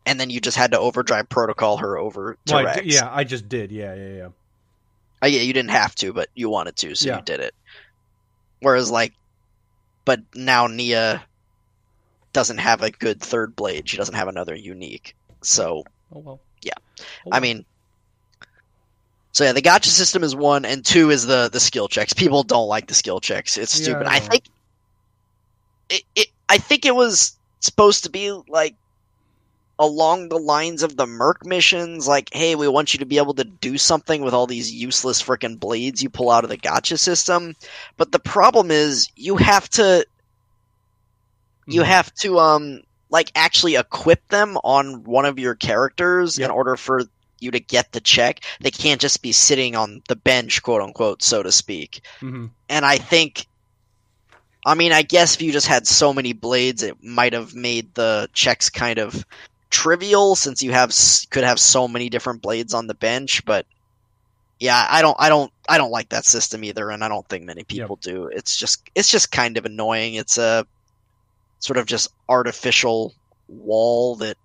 and then you just had to overdrive protocol her over to Well, I Rex. yeah, I just did. Yeah, yeah, yeah. Uh, yeah, you didn't have to, but you wanted to, so Yeah. you did it. Whereas, like, but now Nia doesn't have a good third blade. She doesn't have another unique. So, Oh well. Yeah. Oh, I mean, so yeah, the gacha system is one, and two is the the skill checks. People don't like the skill checks. It's Yeah, stupid. I I think it, it. I think it was supposed to be like along the lines of the Merc missions, like, hey, we want you to be able to do something with all these useless freaking blades you pull out of the gacha system. But the problem is you have to you Mhm. have to um like actually equip them on one of your characters Yep. in order for you to get the check. They can't just be sitting on the bench, quote unquote, so to speak. Mhm. And I think I mean, I guess if you just had so many blades, it might have made the checks kind of trivial since you have could have so many different blades on the bench, but yeah, I don't I don't I don't like that system either and I don't think many people do. It's just it's just kind of annoying. It's a sort of just artificial wall that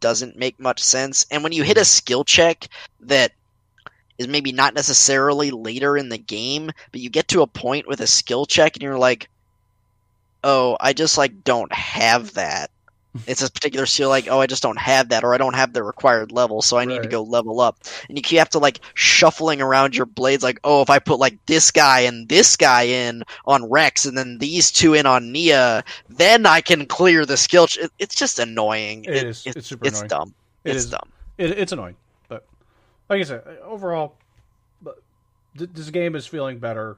doesn't make much sense. And when you hit a skill check that is maybe not necessarily later in the game, but you get to a point with a skill check and you're like, "Oh, I just like don't have that." It's a particular skill like, "Oh, I just don't have that or I don't have the required level, so I need to go level up." And you you have to like shuffling around your blades like, "Oh, if I put like this guy and this guy in on Rex and then these two in on Nia, then I can clear the skill." Ch- it, it's just annoying. It is. It, It's super it's annoying. dumb. It it's is. dumb. It, it's annoying, but like I said, overall, but th- this game is feeling better.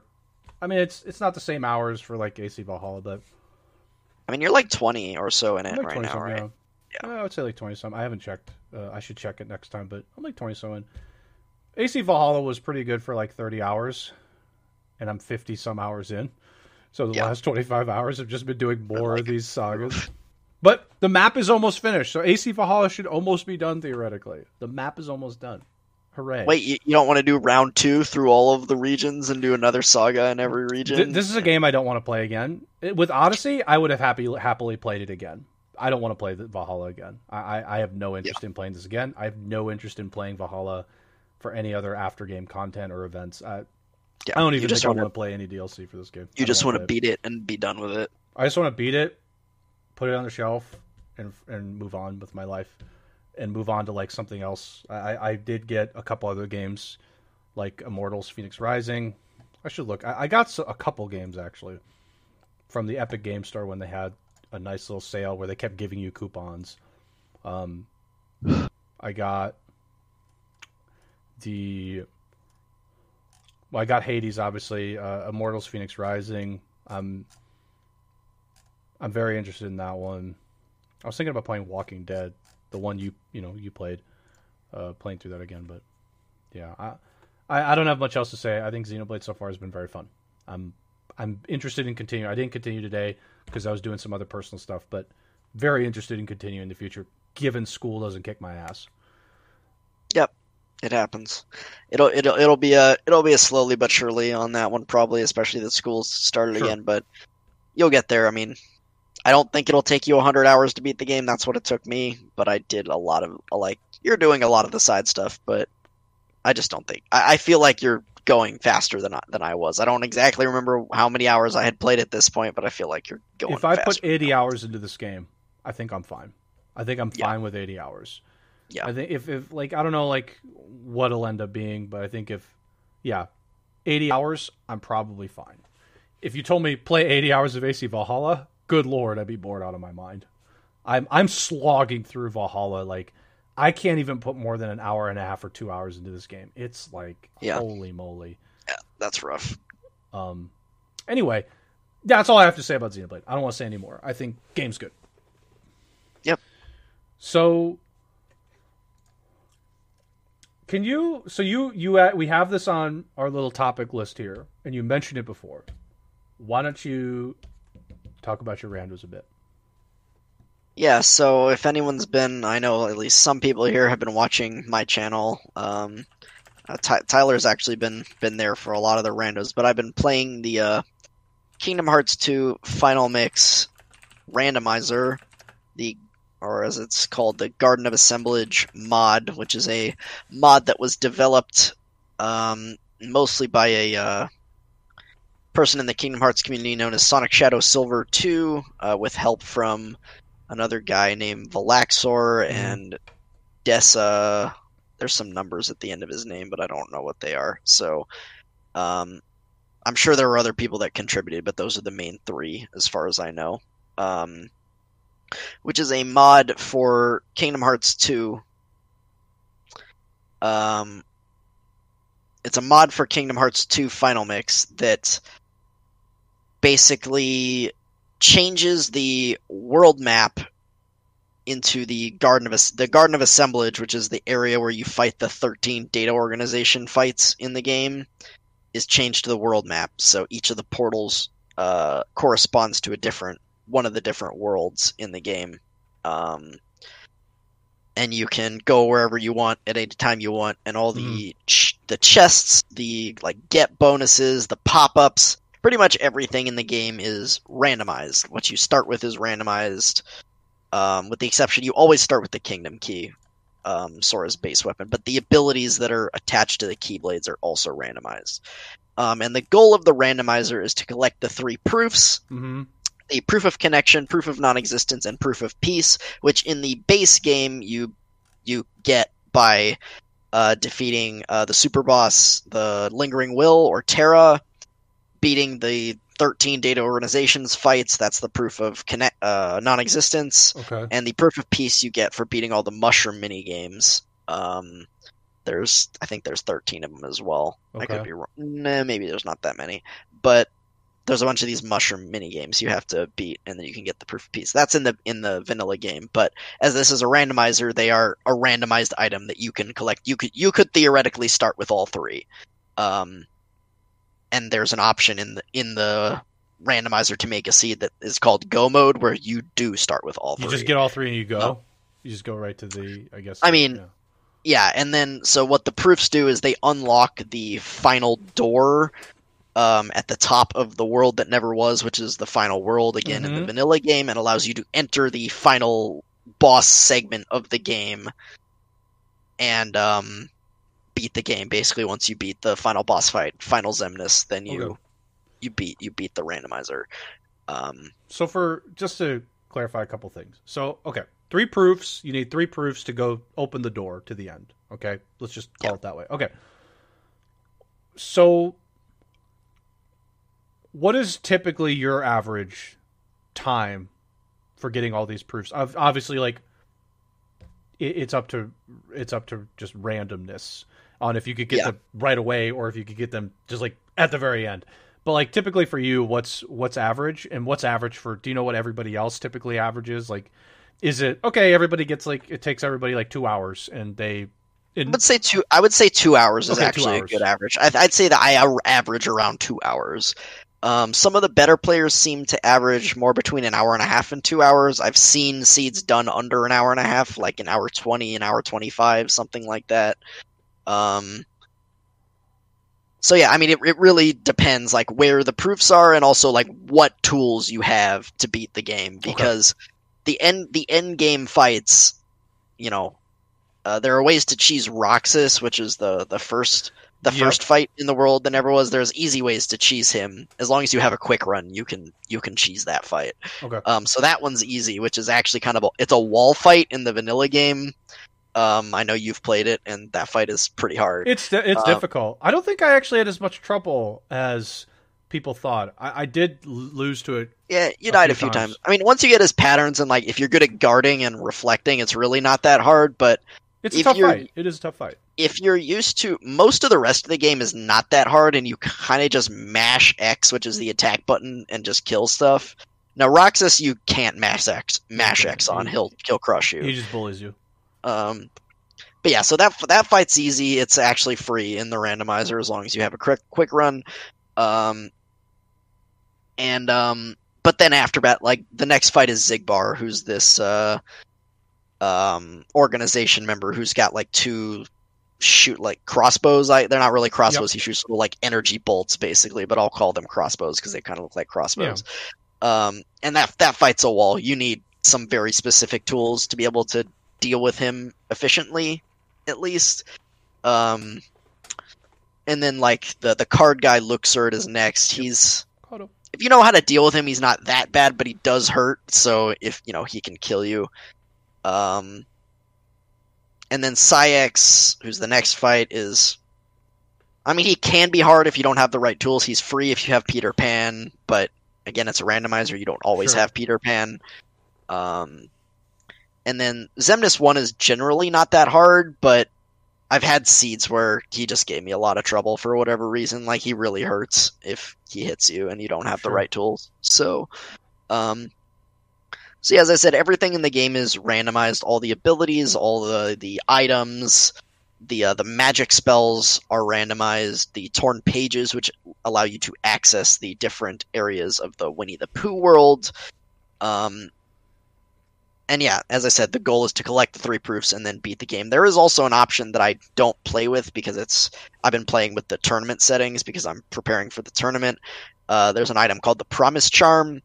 I mean, it's it's not the same hours for like AC Valhalla, but I mean, you're like 20 or so in it like right now, right? Yeah. I would say like twenty some. I haven't checked. Uh, I should check it next time, but I'm like twenty some in. AC Valhalla was pretty good for like thirty hours, and I'm fifty some hours in. So the Yeah. last twenty five hours have just been doing more like of these sagas. But the map is almost finished, so AC Valhalla should almost be done theoretically. The map is almost done. Hooray! Wait, you, you don't want to do round two through all of the regions and do another saga in every region? Th- this is a game I don't want to play again. It- with Odyssey, I would have happy happily played it again. I don't want to play the Valhalla again. I, I, I have no interest in playing this again. I have no interest in playing Valhalla for any other after game content or events. I, Yeah, I don't even just think I wanna- want to play any DLC for this game. You just want to beat it and be done with it. I just want to beat it, put it on the shelf, and and move on with my life, and move on to like something else. I I did get a couple other games, like Immortals: Phoenix Rising. I should look. I, I got a couple games actually from the Epic Game Store when they had a nice little sale where they kept giving you coupons. Um, I got the. Well, I got Hades, obviously. Uh, Immortals: Phoenix Rising. I'm. I'm very interested in that one. I was thinking about playing Walking Dead, the one you you know you played, uh, playing through that again. But yeah, I, I I don't have much else to say. I think Xenoblade so far has been very fun. I'm I'm interested in continuing. I didn't continue today because I was doing some other personal stuff, but very interested in continuing in the future, given school doesn't kick my ass. Yep, it happens. It'll it'll it'll be a it'll be a slowly but surely on that one probably, especially that school's started Sure. again. But you'll get there. I mean, I don't think it'll take you hundred hours to beat the game. That's what it took me. But I did a lot of like you're doing a lot of the side stuff, but I just don't think I, I feel like you're going faster than I, than I was. I don't exactly remember how many hours I had played at this point, but I feel like you're going. if I put 80 hours into this game, I think I'm fine. I think I'm Yeah. fine with 80 hours. Yeah. I think if, if like I don't know like what it'll end up being, but I think if yeah, 80 hours, I'm probably fine. If you told me play 80 hours of AC Valhalla, good lord, I'd be bored out of my mind. I'm I'm slogging through Valhalla like I can't even put more than an hour and a half or 2 hours into this game. It's like Yeah. holy moly. Yeah, that's rough. Um, anyway, that's all I have to say about Xenoblade. I don't want to say any more. I think game's good. Yep. So, can you? So you you uh, we have this on our little topic list here, and you mentioned it before. Why don't you talk about your randos a bit? Yeah, so if anyone's been, I know at least some people here have been watching my channel. Um, uh, Ty- Tyler's actually been been there for a lot of the randos, but I've been playing the uh, Kingdom Hearts 2 Final Mix randomizer, the or as it's called, the Garden of Assemblage mod, which is a mod that was developed um, mostly by a uh, person in the Kingdom Hearts community known as Sonic Shadow Silver 2, uh, with help from another guy named Valaxor and Dessa. There's some numbers at the end of his name, but I don't know what they are. So, um, I'm sure there were other people that contributed, but those are the main three, as far as I know. Um, which is a mod for Kingdom Hearts 2. Um, it's a mod for Kingdom Hearts 2 Final Mix that basically changes the world map into the Garden of the Garden of Assemblage, which is the area where you fight the 13 data organization fights in the game, is changed to the world map. So each of the portals uh, corresponds to a different one of the different worlds in the game. Um, and you can go wherever you want at any time you want, and all the ch- the chests, the like get bonuses, the pop ups, pretty much everything in the game is randomized. What you start with is randomized, um, with the exception you always start with the Kingdom Key, um, Sora's base weapon, but the abilities that are attached to the Keyblades are also randomized. Um, and the goal of the randomizer is to collect the three proofs Mm-hmm. the proof of connection, proof of non-existence, and proof of peace, which in the base game you you get by uh, defeating uh, the super boss, the Lingering Will or Terra, beating the thirteen data organizations fights. That's the proof of connect uh, non-existence, Okay. and the proof of peace you get for beating all the mushroom mini games. Um, there's I think there's thirteen of them as well. I could be wrong. Nah, maybe there's not that many, but there's a bunch of these mushroom mini games you have to beat, and then you can get the proof of peace. That's in the in the vanilla game, but as this is a randomizer, they are a randomized item that you can collect. You could you could theoretically start with all three, um, and there's an option in the in the randomizer to make a seed that is called Go mode, where you do start with all You just get all three and you go. You just go right to the. I guess. I mean, yeah. Yeah, and then so what the proofs do is they unlock the final door um, at the top of the world that never was, which is the final world again in the Mhm. vanilla game, and allows you to enter the final boss segment of the game and um, beat the game. Basically, once you beat the final boss fight, final Xemnas, then you Okay. you beat you beat the randomizer. Um, So for just to clarify a couple things. So okay, three proofs. You need three proofs to go open the door to the end. Okay, let's just call Yeah. it that way. Okay. So, what is typically your average time for getting all these proofs? Ob- Obviously, like it, it's up to it's up to just randomness on if you could get Yeah. them right away or if you could get them just like at the very end. But like typically for you, what's what's average and what's average for? Do you know what everybody else typically averages? Like, is it okay? Everybody gets like it takes everybody like two hours and they. I would say two. I would say two hours is Okay, actually hours. a good average. I, I'd say that I average around two hours. Um, some of the better players seem to average more between an hour and a half and two hours. I've seen seeds done under an hour and a half, like an hour twenty, an hour twenty-five, something like that. Um, so yeah, I mean, it, it really depends, like where the proofs are, and also like what tools you have to beat the game. Because the end, the end game fights, you know, uh, there are ways to cheese Roxas, which is the the first the Yep. first fight in the world that never was. There's easy ways to cheese him. As long as you have a quick run, you can you can cheese that fight. okay. Um, so that one's easy, which is actually kind of a, it's a wall fight in the vanilla game. Um, I know you've played it, and that fight is pretty hard. It's it's Um, difficult. I don't think I actually had as much trouble as people thought. I, I did lose to it. Yeah, you a died a few few times. times. I mean, once you get his patterns and like if you're good at guarding and reflecting, it's really not that hard. But It's a tough fight. It is a tough fight. if you're used to most of the rest of the game is not that hard and you kind of just mash X, which is the attack button, and just kill stuff. Now Roxas, you can't mash X, mash X on. He'll he'll crush you. He just bullies you. Um, but yeah, so that that fight's easy. It's actually free in the randomizer as long as you have a quick quick run. Um, and um, but then after that, like the next fight is Xigbar, who's this uh, um organization member who's got like two shoot like crossbows. I they're not really crossbows. He shoots like energy bolts basically, but I'll call them crossbows because they kind of look like crossbows. Um, and that that fight's a wall. You need some very specific tools to be able to deal with him efficiently, at least. Um, and then like the the card guy Luxord is next. He's if you know how to deal with him, he's not that bad, but he does hurt. So if you know he can kill you. Um, and then Saïx, who's the next fight, is. I mean, he can be hard if you don't have the right tools. He's free if you have Peter Pan, but again, it's a randomizer. You don't always Sure. have Peter Pan. Um, and then Xemnas one is generally not that hard, but I've had seeds where he just gave me a lot of trouble for whatever reason. Like he really hurts if he hits you and you don't have the right tools. So, um, so yeah, as I said, everything in the game is randomized. All the abilities, all the the items, the uh, the magic spells are randomized. The torn pages, which allow you to access the different areas of the Winnie the Pooh world. Um, and yeah, as I said, the goal is to collect the three proofs and then beat the game. There is also an option that I don't play with because it's I've been playing with the tournament settings because I'm preparing for the tournament. Uh, there's an item called the Promise Charm,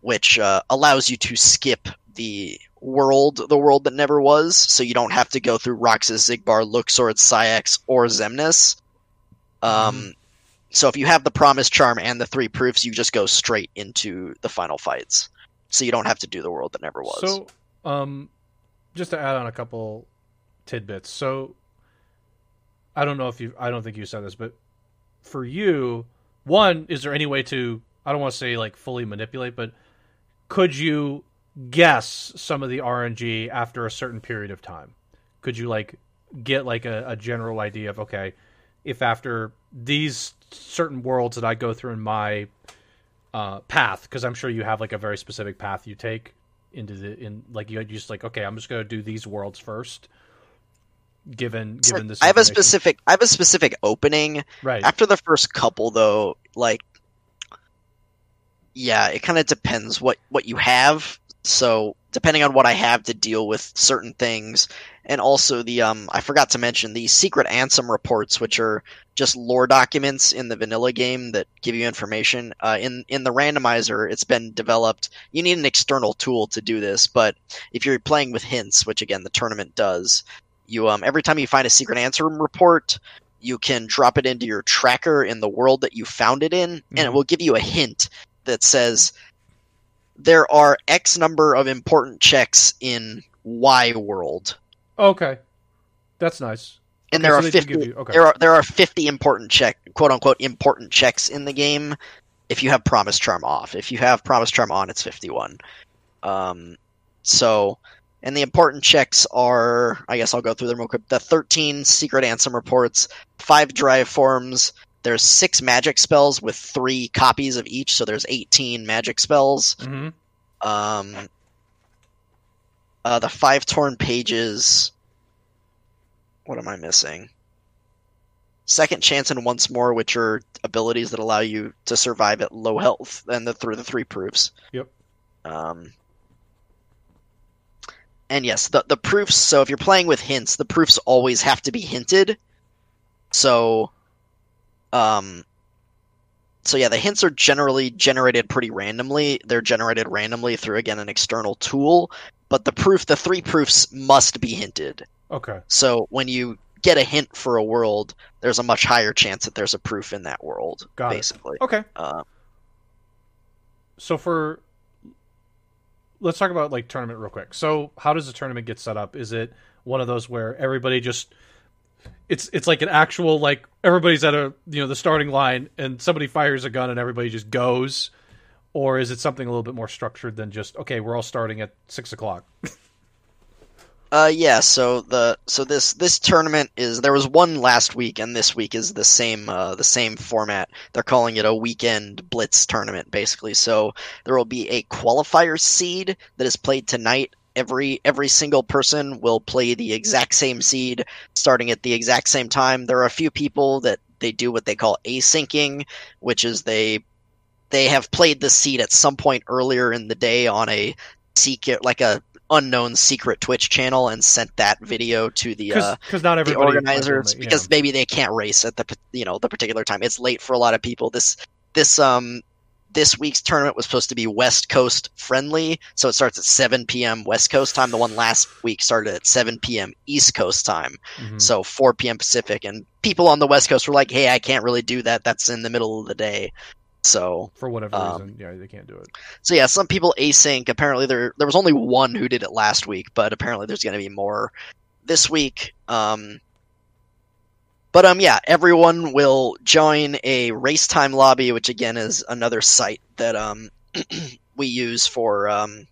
which uh, allows you to skip the world, the world that never was, so you don't have to go through Roxas, Xigbar, Luxord, Saïx, or Xemnas. Um, so if you have the Promise Charm and the three proofs, you just go straight into the final fights. So you don't have to do the world that never was. So, um, just to add on a couple tidbits. So, I don't know if you, I don't think you said this, but for you, one, is there any way to, I don't want to say like fully manipulate, but could you guess some of the RNG after a certain period of time? Could you like get like a, a general idea of, okay, if after these certain worlds that I go through in my uh, path, because I'm sure you have like a very specific path you take into the in like you just like okay, I'm just gonna do these worlds first. Given So given this, I have a specific I have a specific opening. right. After the first couple though, like yeah, it kind of depends what what you have. So, depending on what I have to deal with certain things and also the um I forgot to mention the secret Ansem reports which are just lore documents in the vanilla game that give you information. Uh, in in the randomizer, it's been developed. You need an external tool to do this, but if you're playing with hints, which again the tournament does, you um every time you find a secret Ansem report, you can drop it into your tracker in the world that you found it in, and it Mhm. will give you a hint that says there are X number of important checks in Y world, okay, that's nice. and Okay, there so are fifty. you- okay. There are there are fifty important check quote unquote important checks in the game. If you have Promise Charm off, if you have Promise Charm on, it's fifty one. Um, so And the important checks are, I guess I'll go through them real quick. The 13 secret Ansem reports, five drive forms. There's six magic spells with three copies of each, so there's 18 magic spells. Mm-hmm. Um, uh, the five torn pages. What am I missing? Second chance and once more, which are abilities that allow you to survive at low health, and the through the three proofs. Yep. Um, and yes, the the proofs. So if you're playing with hints, the proofs always have to be hinted. So, um, so yeah, the hints are generally generated pretty randomly. They're generated randomly through again an external tool, but the proof, the three proofs must be hinted. Okay. So when you get a hint for a world, there's a much higher chance that there's a proof in that world. Got it. basically. Okay. Uh, So for let's talk about like tournament real quick. So how does the tournament get set up? Is it one of those where everybody just it's it's like an actual like everybody's at a you know the starting line and somebody fires a gun and everybody just goes, or is it something a little bit more structured than just okay we're all starting at six o'clock? Uh, yeah. So the so this this tournament is there was one last week, and this week is the same uh, the same format. They're calling it a weekend blitz tournament, basically. So there will be a qualifier seed that is played tonight. Every every single person will play the exact same seed, starting at the exact same time. There are a few people that they do what they call asyncing, which is they they have played the seed at some point earlier in the day on a secret like a unknown secret Twitch channel and sent that video to the uh, Because not the everybody organizers yeah. because maybe they can't race at the you know the particular time. It's late for a lot of people. This this um this week's tournament was supposed to be West Coast friendly, so it starts at 7 p.m. West Coast time. The one last week started at 7 p.m. East Coast time, Mhm. so 4 p.m. Pacific. And people on the West Coast were like, "Hey, I can't really do that. That's in the middle of the day." So for whatever um, reason, yeah, they can't do it. so yeah, some people async. Apparently, there there was only one who did it last week, but apparently there's going to be more this week. Um, but um, yeah, everyone will join a race time lobby, which again is another site that um we use for um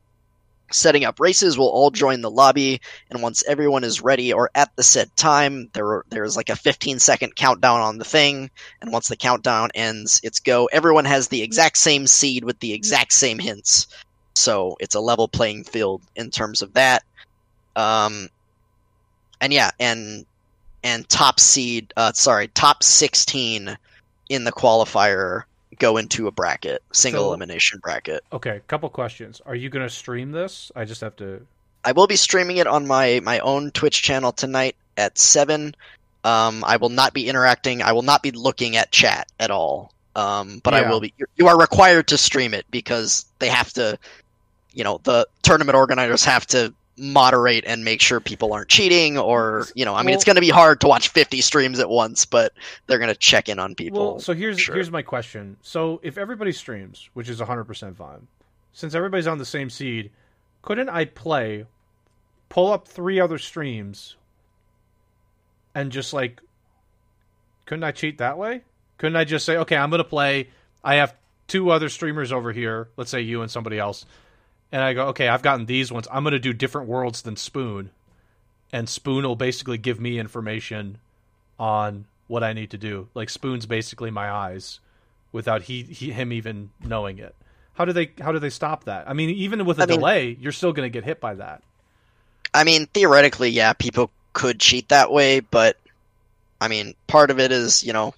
setting up races. We'll all join the lobby, and once everyone is ready or at the set time, there there's like a 15 second countdown on the thing, and once the countdown ends, it's go. Everyone has the exact same seed with the exact same hints, so it's a level playing field in terms of that. Um, and yeah, and and top seed, uh, sorry, top 16 in the qualifier go into a bracket, single So- elimination bracket. Okay, couple questions. Are you going to stream this? I just have to. I will be streaming it on my my own Twitch channel tonight at seven. Um, I will not be interacting. I will not be looking at chat at all. Um, but I will be. You are required to stream it because they have to. You know, the tournament organizers have to moderate and make sure people aren't cheating, or you know, I mean, it's going to be hard to watch fifty streams at once, but they're going to check in on people. Well, so here's sure. here's my question. So if everybody streams, which is 100% fine, since everybody's on the same seed, couldn't I play, pull up three other streams, and just like, couldn't I cheat that way? Couldn't I just say, okay, I'm gonna play. I have two other streamers over here. Let's say you and somebody else, and I go, okay, I've gotten these ones. I'm gonna do different worlds than Spoon, and Spoon will basically give me information on what I need to do. Like Spoon's basically my eyes without he, he him even knowing it. How do they how do they stop that? I mean, even with a I mean- delay, you're still going to get hit by that. I mean, theoretically, yeah, people could cheat that way, but I mean, part of it is, you know,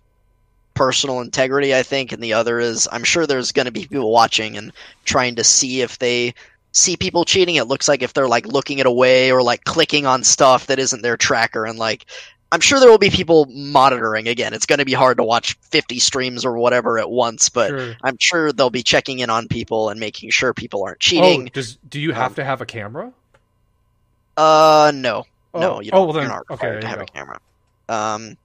personal integrity, I think, and the other is I'm sure there's going to be people watching and trying to see if they see people cheating. It looks like if they're like looking it away or like clicking on stuff that isn't their tracker and like I'm sure there will be people monitoring again. It's going to be hard to watch 50 streams or whatever at once, but Sure. I'm sure they'll be checking in on people and making sure people aren't Oh, cheating. does do you have Um, to have a camera? Uh, no. Oh, no, you oh, don't. well then- you're not okay, required to have a camera. Um,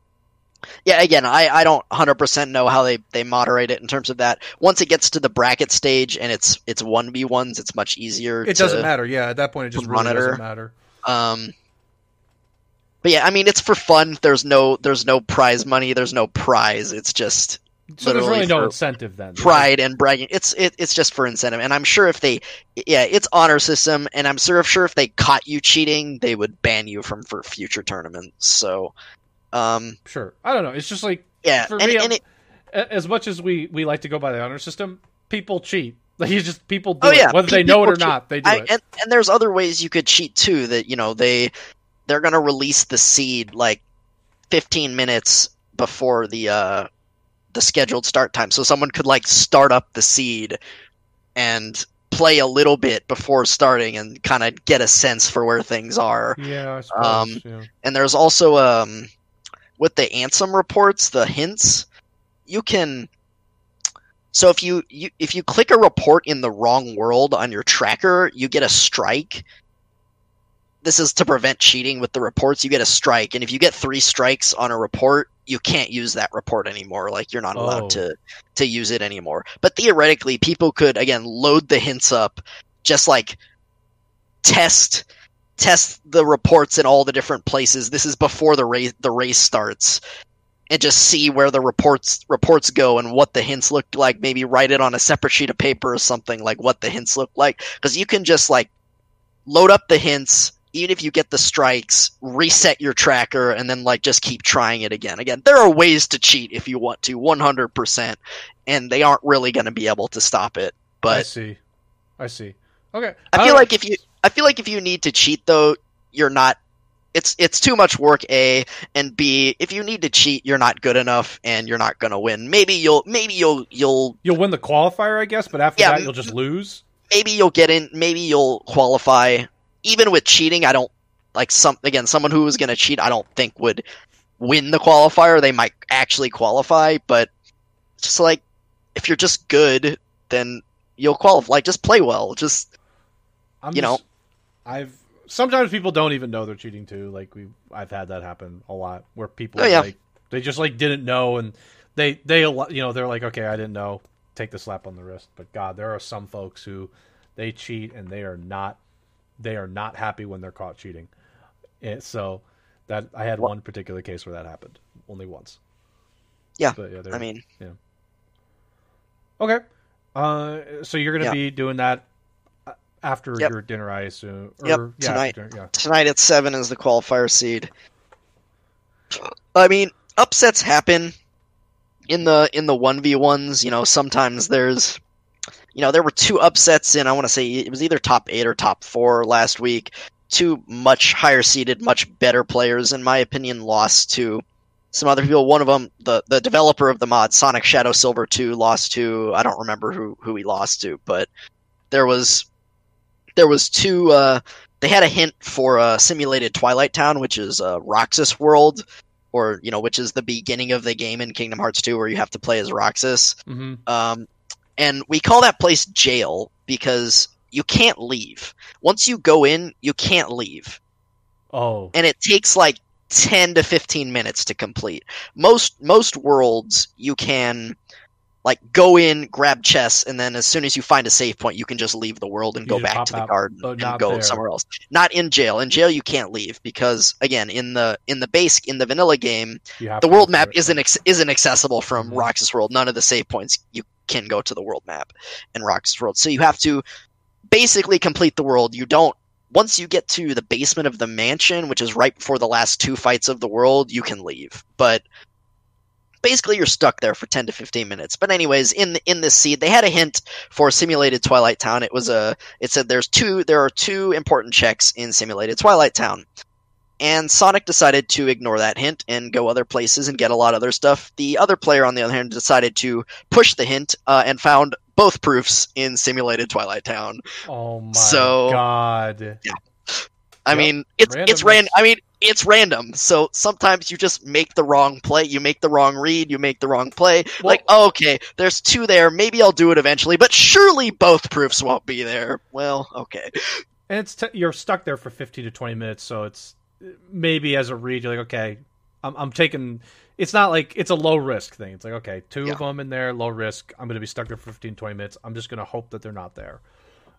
yeah. Again, I, I don't 100% know how they, they moderate it in terms of that. Once it gets to the bracket stage and it's it's one v ones, it's much easier. It to, doesn't matter. Yeah, at that point, it just to really monitor. doesn't matter. Um, but yeah, I mean, it's for fun. There's no there's no prize money. There's no prize. It's just So there's really no incentive then. pride and bragging. It's it, it's just for incentive, and I'm sure if they, yeah, it's honor system, and I'm sure if sure if they caught you cheating, they would ban you from for future tournaments. So, um, Sure. I don't know. It's just like yeah, For and, me, and it, as much as we we like to go by the honor system, people cheat. Like you just people do Oh, it. yeah, whether they know it or cheat. not, they do I, it. and and there's other ways you could cheat too. That you know they they're gonna release the seed like 15 minutes before the uh the scheduled start time, so someone could like start up the seed and play a little bit before starting and kind of get a sense for where things are. yeah, I suppose. um, yeah. And there's also um with the Ansem reports, the hints, you can so if you, you if you click a report in the wrong world on your tracker, you get a strike. This is to prevent cheating with the reports. You get a strike, and if you get three strikes on a report, you can't use that report anymore. Like you're not allowed Oh. to to use it anymore. But theoretically, people could again load the hints up, just like test test the reports in all the different places. This is before the race the race starts, and just see where the reports reports go and what the hints look like. Maybe write it on a separate sheet of paper or something like what the hints look like, because you can just like load up the hints. Even if you get the strikes, reset your tracker, and then like just keep trying it again. Again, there are ways to cheat if you want to, one hundred percent, and they aren't really going to be able to stop it. But I see. I see. Okay. I feel know. like if you I feel like if you need to cheat though, you're not it's it's too much work A and B if you need to cheat you're not good enough and you're not going to win. Maybe you'll maybe you'll you'll you'll win the qualifier, I guess, but after Yeah, that you'll just lose. maybe you'll get in maybe you'll qualify even with cheating I don't like some again someone who was going to cheat I don't think would win the qualifier. They might actually qualify, but just like if you're just good then you'll qualify. Like just play well. Just I'm You know. I've sometimes people don't even know they're cheating too. Like we, I've had that happen a lot where people Oh, yeah. like they just like didn't know and they they you know they're like okay I didn't know take the slap on the wrist. But God, there are some folks who they cheat and they are not they are not happy when they're caught cheating. And so that I had Well- one particular case where that happened only once. Yeah, But yeah, I mean okay. Uh, so you're gonna Yeah. be doing that after Yep. your dinner, I assume. Or, Yep, yeah, tonight. dinner, yeah. tonight at seven is the qualifier seed. I mean, upsets happen in the in the one v ones. You know, sometimes there's, you know, there were two upsets in. I want to say it was either top eight or top four last week. Two much higher seeded, much better players, in my opinion, lost to some other people. One of them, the the developer of the mod, Sonic Shadow Silver Two, lost to I don't remember who who he lost to, but there was there was two. Uh, they had a hint for a simulated Twilight Town, which is uh, Roxas World, or you know, which is the beginning of the game in Kingdom Hearts 2, where you have to play as Roxas. hmm Um, and we call that place jail because you can't leave. Once you go in, you can't leave, Oh, and it takes like 10 to 15 minutes to complete. Most most worlds you can like go in, grab chests, and then as soon as you find a save point, you can just leave the world and You go back to the out, garden and go there. somewhere else. Not in jail. In jail, you can't leave because again, in the in the base in the vanilla game, the world map it. isn't ex- isn't accessible from Mhm. Roxas World. None of the save points you can go to the world map in Roxas World. So you have to basically complete the world. You don't once you get to the basement of the mansion, which is right before the last two fights of the world, you can leave. But basically you're stuck there for 10 to 15 minutes. But anyways, in in this seed, they had a hint for simulated Twilight Town. It was a it said there's two there are two important checks in simulated Twilight Town. And Sonic decided to ignore that hint and go other places and get a lot of other stuff. The other player, on the other hand, decided to push the hint uh, and found both proofs in simulated Twilight Town. Oh my So- god! I Yep. mean, it's it's ran. I mean, it's random. So sometimes you just make the wrong play. You make the wrong read. You make the wrong play. Well- like, oh, okay, there's two there. Maybe I'll do it eventually, but surely both proofs won't be there. Well, okay. And it's t- you're stuck there for 15 to 20 minutes, so it's maybe as a read you're like, okay, I'm, I'm taking. It's not like it's a low risk thing. It's like, okay, two Yeah. of them in there, low risk. I'm going to be stuck there for 15, 20 minutes. I'm just going to hope that they're not there,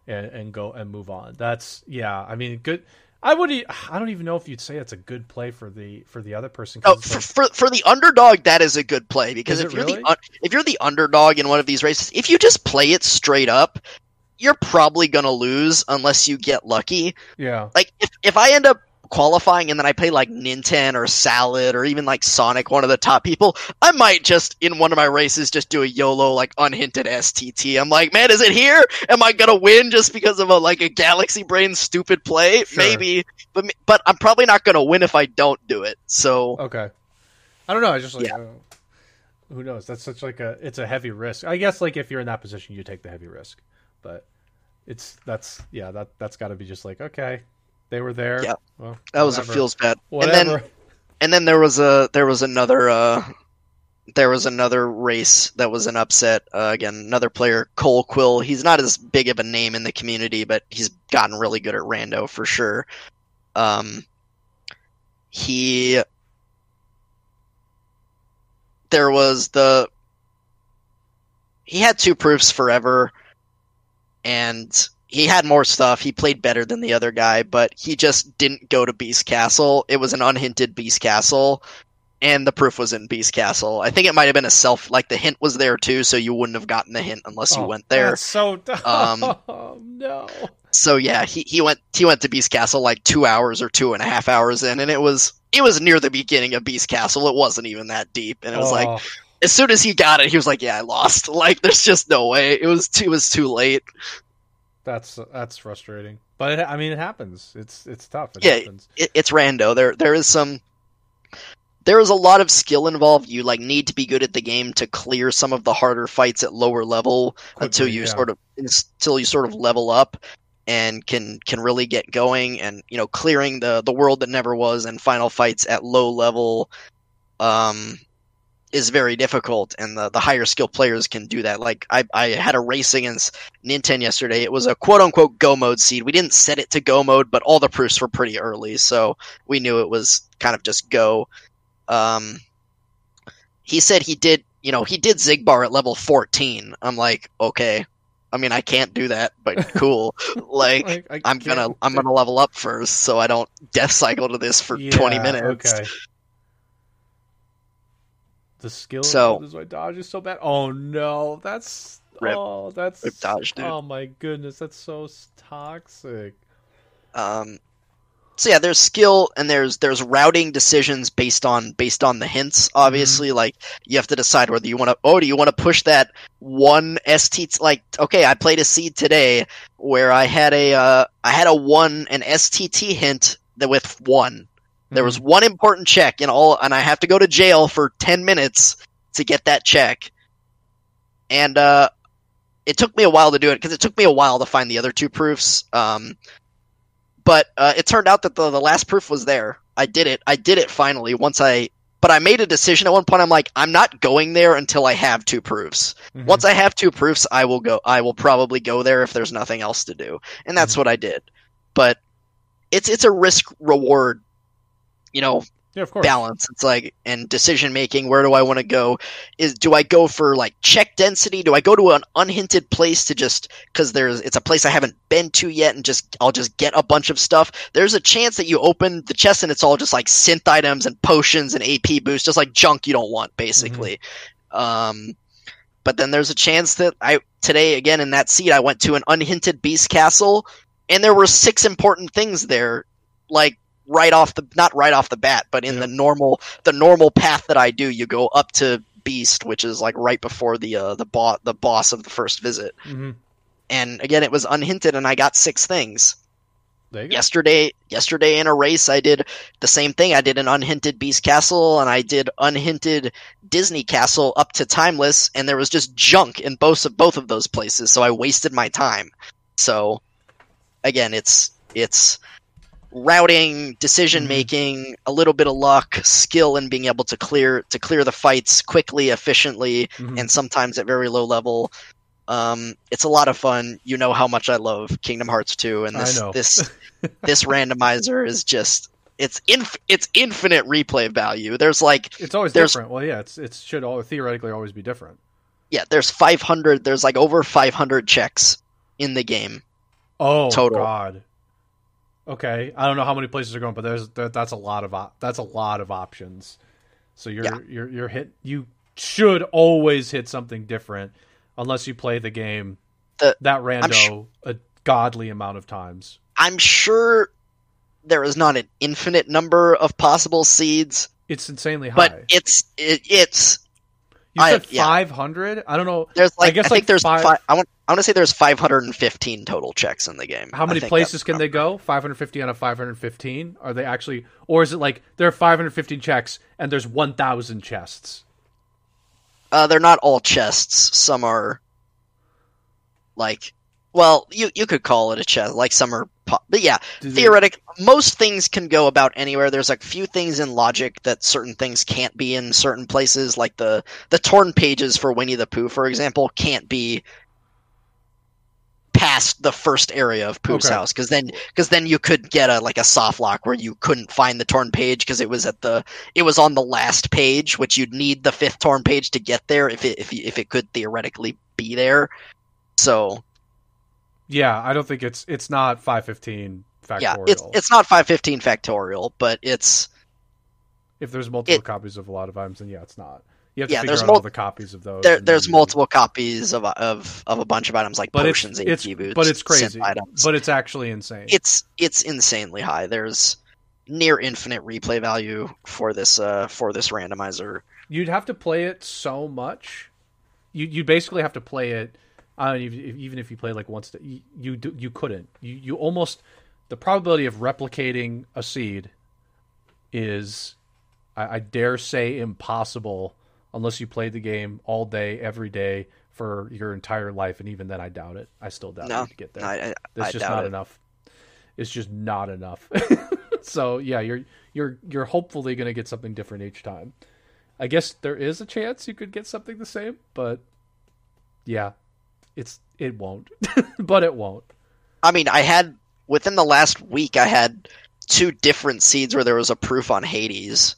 and and go and move on. That's yeah. I mean, good. I would. I don't even know if you'd say it's a good play for the for the other person. Oh, for, like- for for the underdog, that is a good play because if you're really? the if you're the underdog in one of these races, if you just play it straight up, you're probably gonna lose unless you get lucky. yeah. Like if if I end up qualifying and then I play like Ninten or Salad or even like Sonic, one of the top people, I might just in one of my races just do a YOLO like unhinted STT. I'm like, man, is it here? Am I gonna win just because of a like a Galaxy Brain stupid play? Sure. Maybe, but but I'm probably not gonna win if I don't do it. So Okay. I don't know. I just like. Yeah. uh, who knows? That's such like a. It's a heavy risk. I guess like if you're in that position, you take the heavy risk. But it's that's yeah that that's got to be just like okay, they were there. Yeah. Well, that was a feels bad. Whatever. And then and then there was a there was another uh there was another race that was an upset uh, again another player cole quill he's not as big of a name in the community but he's gotten really good at rando for sure um he there was the he had two proofs forever and he had more stuff. He played better than the other guy, but he just didn't go to Beast Castle. It was an unhinted Beast Castle, and the proof was in Beast Castle. I think it might have been a self, like the hint was there too, so you wouldn't have gotten the hint unless you Oh, went there. So. Um, oh no. So yeah, he, he went he went to Beast Castle like two hours or two and a half hours in, and it was it was near the beginning of Beast Castle. It wasn't even that deep, and it was like Oh, as soon as he got it, he was like, "Yeah, I lost. Like, there's just no way. It was too, it was too late." That's that's frustrating. But it, I mean, it happens. It's it's tough. It Yeah, happens. it, it's rando. There there is some there is a lot of skill involved. You like need to be good at the game to clear some of the harder fights at lower level until you yeah. sort of until you sort of level up and can can really get going and you know clearing the the world that never was and final fights at low level um is very difficult and the, the higher skill players can do that. Like I, I had a race against Nintendo yesterday. It was a quote unquote go mode seed. We didn't set it to go mode but all the proofs were pretty early so we knew it was kind of just go. Um he said he did you know he did Xigbar at level 14 i'm like okay. I mean i can't do that but cool. Like I i'm gonna i'm gonna level up first so i don't death cycle to this for 20 minutes. Okay. The skill So- is why dodge is so bad. Oh no, that's Rip. oh that's Rip dodge, dude. Oh my goodness, that's so toxic. Um, so yeah, there's skill and there's there's routing decisions based on based on the hints. Obviously, like you have to decide whether you want to. Oh, do you want to push that one ST? Like, okay, I played a seed today where I had a uh, I had a one an STT hint that with one. There was one important check in all, and I have to go to jail for ten minutes to get that check. And uh, it took me a while to do it because it took me a while to find the other two proofs. Um, but uh, it turned out that the, the last proof was there. I did it. I did it finally once I. But I made a decision at one point. I'm like, I'm not going there until I have two proofs. Mhm. Once I have two proofs, I will go. I will probably go there if there's nothing else to do, and that's Mhm. what I did. But it's it's a risk reward, you know, yeah, of course. balance. It's like and decision making. Where do I want to go? Is do I go for like check density? Do I go to an unhinted place to just because there's it's a place I haven't been to yet and just I'll just get a bunch of stuff. There's a chance that you open the chest and it's all just like synth items and potions and AP boosts, just like junk you don't want basically. Um, but then there's a chance that I today again in that seat I went to an unhinted beast castle and there were six important things there, like right off the not right off the bat, but in the normal the normal path that I do, you go up to beast, which is like right before the uh, the boss the boss of the first visit. hmm And again, it was unhinted, and I got six things. There you go. yesterday yesterday in a race i did the same thing. I did an unhinted beast castle and i did unhinted disney castle up to timeless and there was just junk in both of both of those places so i wasted my time. So again it's it's routing decision making a little bit of luck skill in being able to clear to clear the fights quickly efficiently Mhm. and sometimes at very low level um, it's a lot of fun. You know how much I love Kingdom Hearts 2, and this this this randomizer is just it's inf- it's infinite replay value. There's like It's always different. Well, yeah, it's it should all theoretically always be different. yeah, there's 500. There's like over 500 checks in the game. Oh Total. God. Okay, I don't know how many places are going, but there's there, that's a lot of op- that's a lot of options. So you're Yeah. you're you're hit. You should always hit something different, unless you play the game The- that rando sh- a godly amount of times. I'm sure there is not an infinite number of possible seeds, It's insanely high. but it's it, it's you I- said yeah. five hundred. I don't know there's like I, guess, think like, there's five- fi- I want I want to say there's 515 total checks in the game. how many places can they go? Five hundred fifty out of five hundred fifteen. Are they actually, or is it like there are five hundred fifteen checks and there's one thousand chests? Uh, they're not all chests. Some are like, well, you you could call it a chest. Like some are, po- but yeah, they- theoretic. Most things can go about anywhere. There's like few things in logic that certain things can't be in certain places. Like the the torn pages for Winnie the Pooh, for example, can't be past the first area of Pooh's Okay. house because then because then you could get a like a soft lock where you couldn't find the torn page because it was at the it was on the last page which you'd need the fifth torn page to get there if it if, if it could theoretically be there so Yeah, I don't think it's it's not five fifteen factorial. yeah it's it's not 515 factorial but it's if there's multiple it- copies of a lot of items, then yeah, it's not. You have to Yeah, figure there's out mul- all the copies of those. there there's multiple copies of of of a bunch of items like but potions it's AP boosts but it's crazy. items But it's actually insane. it's it's insanely high there's near infinite replay value for this uh for this randomizer You'd have to play it so much. You you basically have to play it. I don't even even if you play like once, you you, do, you couldn't. You you almost the probability of replicating a seed is, I, I dare say, impossible unless you played the game all day every day for your entire life, and even then, I doubt it. I still doubt No, it to get there. I, I, It's I just not it. enough. It's just not enough. so yeah, you're you're you're hopefully gonna get something different each time. I guess there is a chance you could get something the same, but yeah, it's it won't. but it won't. I mean, I had within the last week, I had two different seeds where there was a proof on Hades.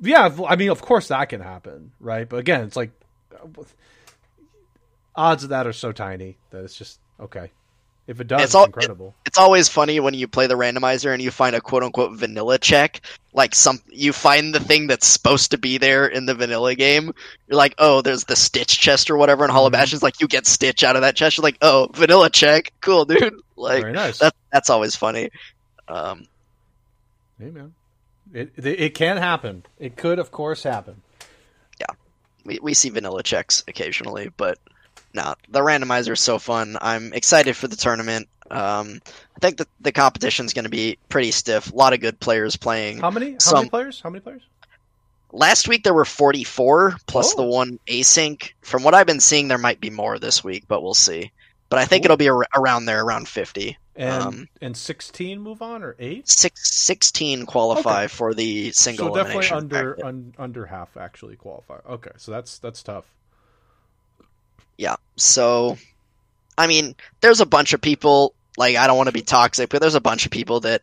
Yeah, I mean, of course that can happen, right? But again, it's like uh, odds of that are so tiny that it's just okay. If it does, It's it's, all- incredible. It's always funny when you play the randomizer and you find a quote unquote vanilla check. Like some, you find the thing that's supposed to be there in the vanilla game. You're like, oh, there's the Stitch chest or whatever, and Hollow Mhm. Bastion's like, you get Stitch out of that chest. You're like, oh, vanilla check, cool, dude. Like Very nice. that, that's always funny. Um, hey man, it, it it can happen. It could, of course, happen. Yeah, we, we see vanilla checks occasionally, but no, the randomizer is so fun. I'm excited for the tournament. Um, I think that the competition is going to be pretty stiff. A lot of good players playing. How many? How Some- many players? How many players? Last week there were 44 plus Oh. the one async. From what I've been seeing, there might be more this week, but we'll see. But I think Cool. it'll be ar- around there, around 50. And Um, and sixteen move on or eight? Six, 16 qualify for the single So definitely under un, under half actually qualify. Okay, so that's that's tough. Yeah. So, I mean, there's a bunch of people, like, I don't want to be toxic, but there's a bunch of people that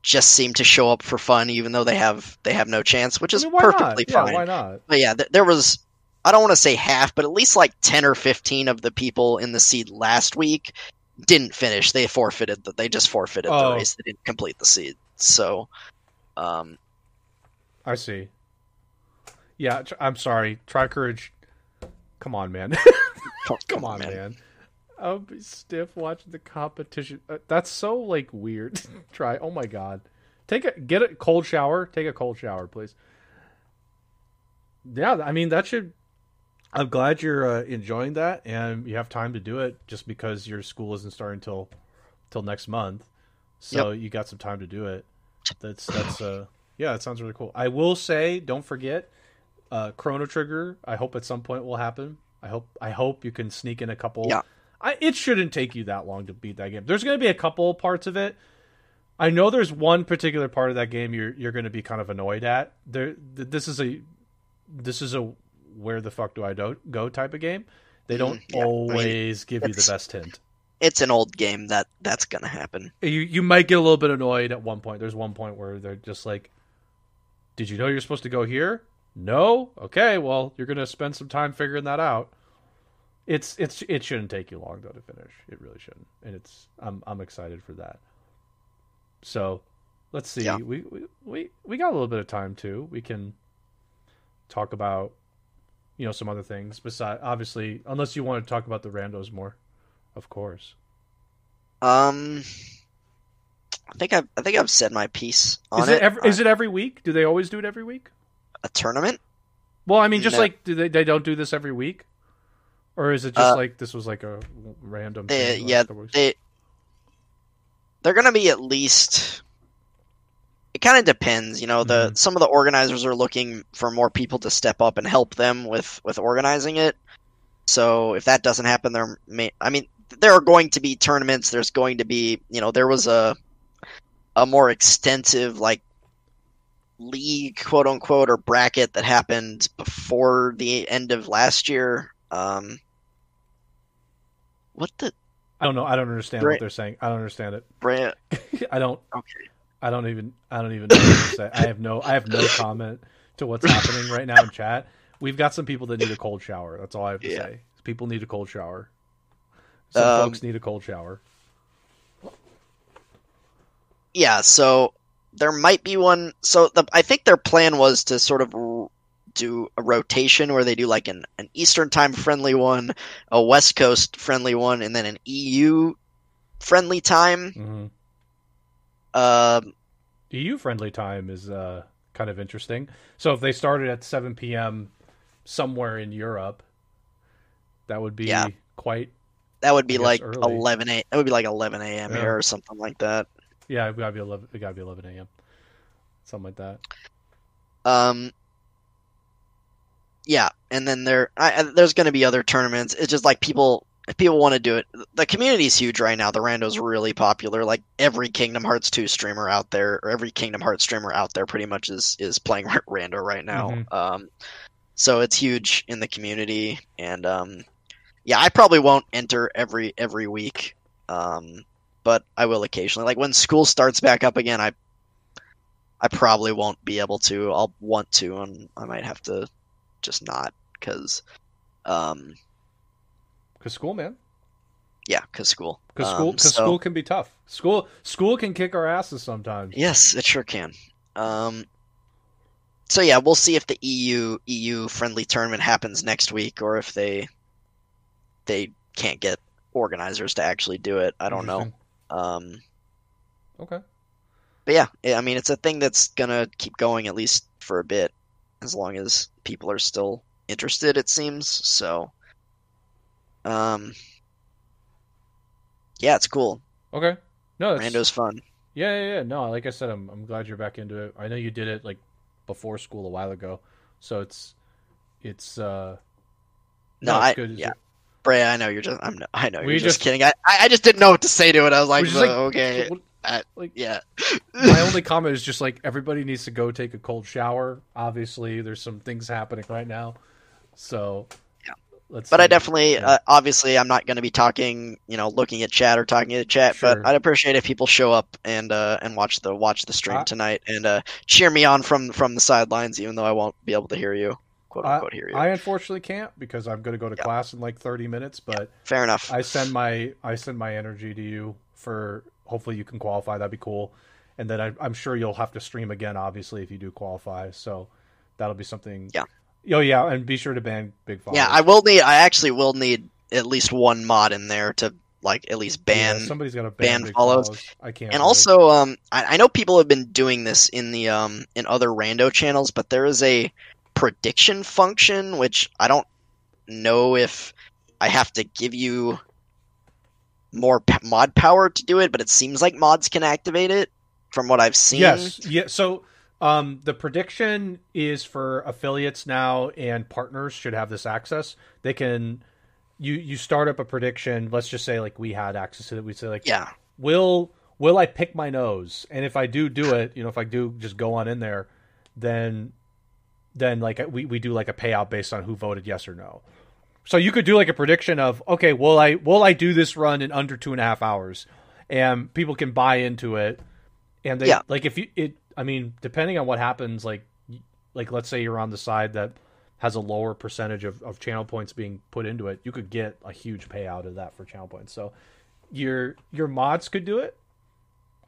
just seem to show up for fun, even though they have they have no chance, which I is mean, why perfectly not? Yeah, fine. why not? But yeah, th- there was, I don't want to say half, but at least like 10 or 15 of the people in the seed last week didn't finish. They forfeited that. They just forfeited Oh. the race. They didn't complete the seed. So, um, I see. Yeah, I'm sorry. Try courage. Come on, man. Come on, man. I'll be stiff watching the competition. Uh, that's so like weird. Try. Oh my god. Take a get a cold shower. Take a cold shower, please. Yeah, I mean that should. I'm glad you're uh, enjoying that, and you have time to do it. Just because your school isn't starting till till next month, so you got some time to do it. That's that's uh yeah, that sounds really cool. I will say, don't forget, uh, Chrono Trigger. I hope at some point will happen. I hope I hope you can sneak in a couple. Yeah. I, it shouldn't take you that long to beat that game. There's going to be a couple parts of it. I know there's one particular part of that game you're you're going to be kind of annoyed at. There, th- this is a this is a where the fuck do I do- go type of game. They don't Mm, yeah. I mean, always give you the best hint. it's an old game that that's going to happen. You you might get a little bit annoyed at one point. There's one point where they're just like, "Did you know you're supposed to go here?" No. Okay. Well, you're gonna spend some time figuring that out. It's it's it shouldn't take you long though to finish. It really shouldn't, and it's I'm I'm excited for that. So let's see. Yeah. We, we we we got a little bit of time too. We can talk about you know some other things besides obviously unless you want to talk about the randos more, of course. Um, I think I've I think I've said my piece on Is it, it. every, is it every week? Do they always do it every week? A tournament? Well, I mean, just No. like do they they don't do this every week, or is it just Uh, like this was like a random? They, yeah, they they're gonna be at least. It kind of depends, you know. The Mhm. some of the organizers are looking for more people to step up and help them with with organizing it. So if that doesn't happen, there may. I mean, there are going to be tournaments. There's going to be, you know, there was a a more extensive like league, quote unquote, or bracket that happened before the end of last year. Um, what the I don't know. I don't understand Right. what they're saying. I don't understand it. brand? I don't. Okay. I don't even. I don't even know what to say. I have no. I have no comment to what's happening right now in chat. We've got some people that need a cold shower. That's all I have to Yeah. say. People need a cold shower. Some Um, folks need a cold shower. yeah, so there might be one. So the, I think their plan was to sort of r- do a rotation where they do like an, an Eastern time friendly one, a West Coast friendly one, and then an EU friendly time. hmm Um, EU friendly time is uh, kind of interesting. So if they started at 7 p.m. somewhere in Europe, that would be Yeah. quite. that would be like early. 11 a. That would be like 11 a.m. Yeah. here or something like that. Yeah, it gotta be 11. It gotta be 11 a.m. Something like that. Um, yeah, and then there, I, I- there's going to be other tournaments. It's just like people, if people want to do it. The community's huge right now. The rando's really popular. Like every Kingdom Hearts 2 streamer out there, or every Kingdom Hearts streamer out there, pretty much is is playing rando right now. Mhm. Um, so it's huge in the community, and um, yeah, I probably won't enter every every week. Um, but I will occasionally. Like when school starts back up again, I I probably won't be able to. I'll want to, and I might have to just not because, um, Cause school, man. yeah, because school. Because Um, school, cause so- school can be tough. School, school can kick our asses sometimes. Yes, it sure can. Um, so yeah, we'll see if the EU EU friendly tournament happens next week, or if they they can't get organizers to actually do it. I don't know. Um, Okay. but yeah, I mean, it's a thing that's gonna keep going at least for a bit, as long as people are still interested. It seems so. Um, yeah, it's cool. Okay. No, that's, Rando's fun. yeah, yeah, yeah. No, like I said, I'm, I'm glad you're back into it. I know you did it like before school a while ago, so it's, it's, uh, No, it's I good. Yeah, Bray, I know you're just. I'm. I know you're you just, just- kidding. I, I just didn't know what to say to it. I was like, like- "Uh, okay, what- I- like yeah. my only comment is just like everybody needs to go take a cold shower. Obviously, there's some things happening right now, so Yeah. Let's. But I definitely, Yeah. uh, obviously, I'm not going to be talking, you know, looking at chat or talking to chat. Sure. But I'd appreciate if people show up and uh, and watch the watch the stream I- tonight and uh, cheer me on from from the sidelines, even though I won't be able to hear you, quote I- unquote, you. I unfortunately can't because I'm going to go to Yeah. class in like 30 minutes. But Fair enough. I send my I send my energy to you for hopefully you can qualify. That'd be cool. And then I, I'm sure you'll have to stream again, obviously, if you do qualify. So that'll be something. Yeah. Oh yeah, and be sure to ban Big Father. yeah, I will need. I actually will need at least one mod in there to like at least ban Yeah, somebody's got to ban, ban Big follows. I can't. And it. also, um, I, I know people have been doing this in the um in other rando channels, but there is a prediction function which I don't know if I have to give you more p- mod power to do it, but it seems like mods can activate it from what I've seen. Yes. Yeah. So um, the prediction is for affiliates now, and partners should have this access. They can. You you start up a prediction. Let's just say like we had access to it. We say like, Yeah. will will I pick my nose? And if I do do it, you know, if I do just go on in there, then then like we we do like a payout based on who voted yes or no. So you could do like a prediction of okay, will I will I do this run in under two and a half hours, and people can buy into it, and they Yeah. like if you it. I mean, depending on what happens, like like let's say you're on the side that has a lower percentage of, of channel points being put into it, you could get a huge payout of that for channel points. So your your mods could do it.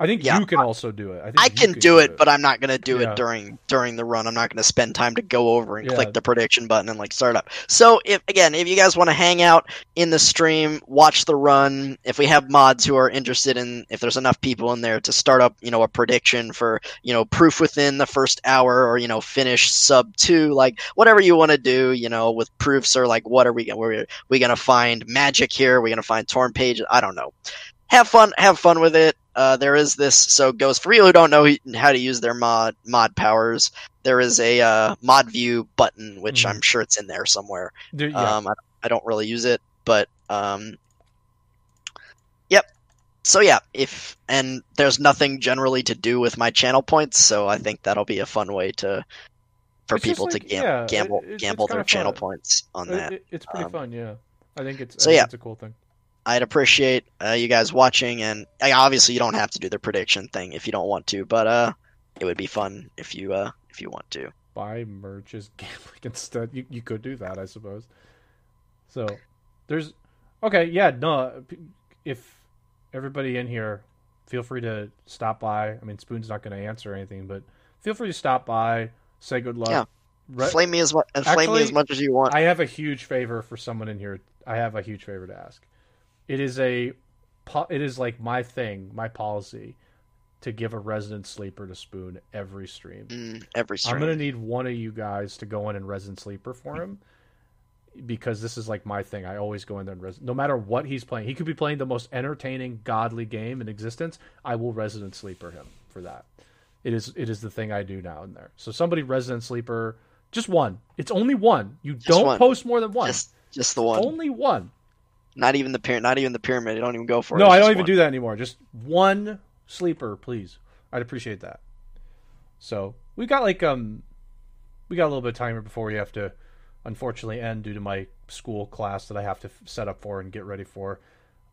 I think Yeah, you can also do it. I, think I can could do it, but I'm not gonna do Yeah. it during during the run. I'm not gonna spend time to go over and Yeah. click the prediction button and like start up. So if again, if you guys want to hang out in the stream, watch the run. If we have mods who are interested in, if there's enough people in there to start up, you know, a prediction for you know proof within the first hour or you know finish sub two, like whatever you want to do, you know, with proofs or like what are we we're we gonna find magic here? Are we gonna find torn pages? I don't know. Have fun, have fun with it. Uh, there is this. So, Ghost, for you who don't know how to use their mod mod powers, there is a uh, mod view button, which Mhm. I'm sure it's in there somewhere. Yeah. Um, I, I don't really use it, but um, yep. So yeah, if and there's nothing generally to do with my channel points, so I think that'll be a fun way to for It's people like- to gam- yeah, gamble it's gamble their channel points on It- that. it- it's pretty Um, fun. Yeah, I think it's. so I yeah. it's a cool thing. I'd appreciate uh, you guys watching, and uh, obviously you don't have to do the prediction thing if you don't want to, but uh, it would be fun if you uh if you want to. buy merch as gambling instead. You you could do that, I suppose. So there's okay, yeah, no. If everybody in here, feel free to stop by. I mean, Spoon's not going to answer anything, but feel free to stop by, say good luck. Yeah. Re- flame me as much flame me as much as you want. I have a huge favor for someone in here. I have a huge favor to ask. It is a, it is like my thing, my policy, to give a resident sleeper to Spoon every stream. Mm, every stream. I'm gonna need one of you guys to go in and resident sleeper for him because this is like my thing. I always go in there and res- no matter what he's playing. He could be playing the most entertaining, godly game in existence. I will resident sleeper him for that. It is it is the thing I do now and there. So somebody resident sleeper, just one. It's only one. You don't one. post more than one. Just just the one. Only one. Not even the pyramid. Not even the pyramid. You don't even go for it. No, It's I don't even one. do that anymore. Just one sleeper, please. I'd appreciate that. So we got like um, we got a little bit of timer before we have to, unfortunately, end due to my school class that I have to f- set up for and get ready for.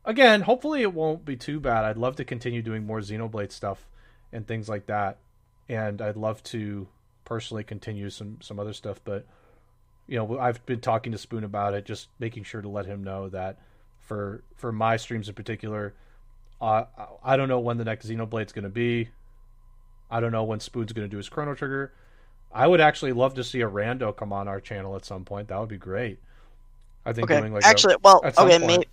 Again, hopefully it won't be too bad. I'd love to continue doing more Xenoblade stuff and things like that, and I'd love to personally continue some some other stuff. But you know, I've been talking to Spoon about it, just making sure to let him know that for for my streams in particular, uh, I don't know when the next Xenoblade's going to be. I don't know when Spoon's going to do his Chrono Trigger. I would actually love to see a rando come on our channel at some point. That would be great. I think Okay. doing like a- Actually, well, okay, maybe.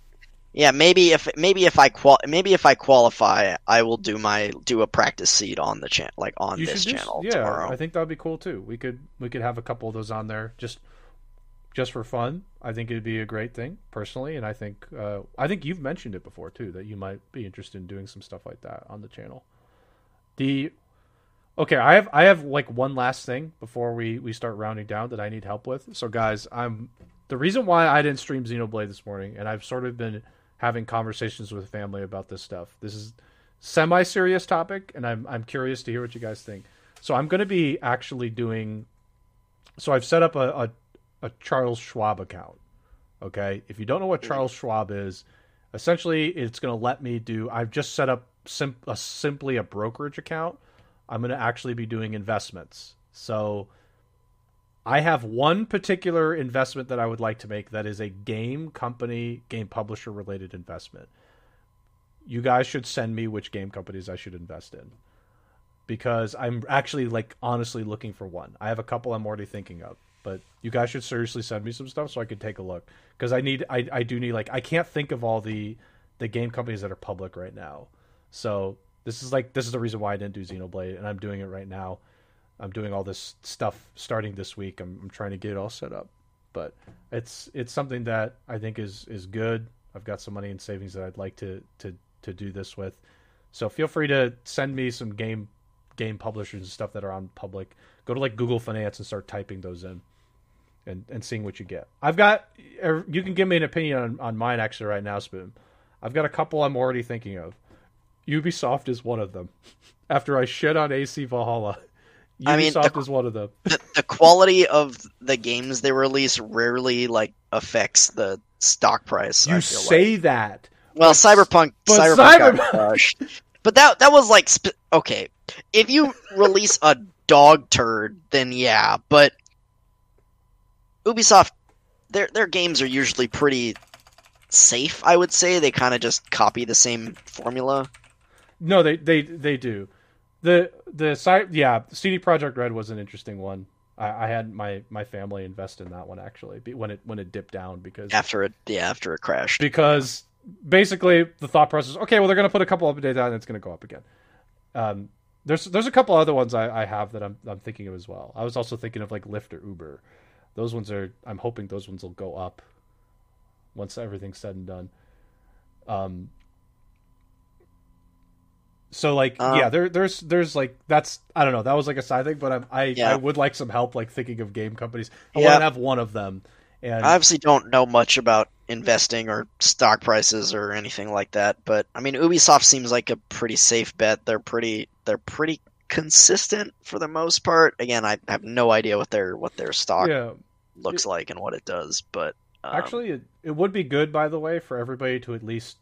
Yeah, maybe if maybe if I qual maybe if I qualify, I will do my do a practice seed on the channel, like on you this do, channel yeah, tomorrow. I think that would be cool too. We could we could have a couple of those on there just just for fun. I think it'd be a great thing personally, and I think uh, I think you've mentioned it before too that you might be interested in doing some stuff like that on the channel. The okay, I have I have like one last thing before we we start rounding down that I need help with. So guys, I'm the reason why I didn't stream Xenoblade this morning, and I've sort of been having conversations with family about this stuff. This is semi serious topic, and I'm I'm curious to hear what you guys think. So I'm going to be actually doing. So I've set up a, a a Charles Schwab account. Okay, if you don't know what mm-hmm. Charles Schwab is, essentially it's going to let me do. I've just set up sim- a, simply a brokerage account. I'm going to actually be doing investments. So I have one particular investment that I would like to make that is a game company, game publisher related investment. You guys should send me which game companies I should invest in because I'm actually like honestly looking for one. I have a couple I'm already thinking of, but you guys should seriously send me some stuff so I can take a look because I need I I do need like I can't think of all the the game companies that are public right now. So this is like this is the reason why I didn't do Xenoblade and I'm doing it right now. I'm doing all this stuff starting this week. I'm, I'm trying to get it all set up, but it's it's something that I think is is good. I've got some money in savings that I'd like to to to do this with. So feel free to send me some game game publishers and stuff that are on public. Go to like Google Finance and start typing those in, and and seeing what you get. I've got er, you can give me an opinion on on mine actually right now, Spoon. I've got a couple I'm already thinking of. Ubisoft is one of them. After I shit on AC Valhalla, Ubisoft I mean, the- is one of them. the, the quality of the games they release rarely like affects the stock price. You I feel say like. that. well, but- Cyberpunk, but Cyberpunk Cyber- got crushed. But that that was like sp- okay. If you release a dog turd, then yeah. But Ubisoft, their their games are usually pretty safe. I would say they kind of just copy the same formula. No, they they they do. The the site yeah, CD Projekt Red was an interesting one. I, I had my my family invest in that one actually when it when it dipped down because after it yeah after it crashed because basically the thought process okay well they're going to put a couple updates out and it's going to go up again. Um, there's there's a couple other ones I, I have that I'm I'm thinking of as well. I was also thinking of like Lyft or Uber. Those ones are I'm hoping those ones will go up once everything's said and done. Um, so like um, yeah, there there's there's like that's I don't know that was like a side thing, but I'm, I yeah. I would like some help like thinking of game companies. I yeah. want to have one of them. And I obviously don't know much about investing or stock prices or anything like that, but I mean Ubisoft seems like a pretty safe bet. They're pretty they're pretty consistent for the most part. Again, I have no idea what their what their stock yeah. looks it, like and what it does, but um, actually it, it would be good by the way for everybody to at least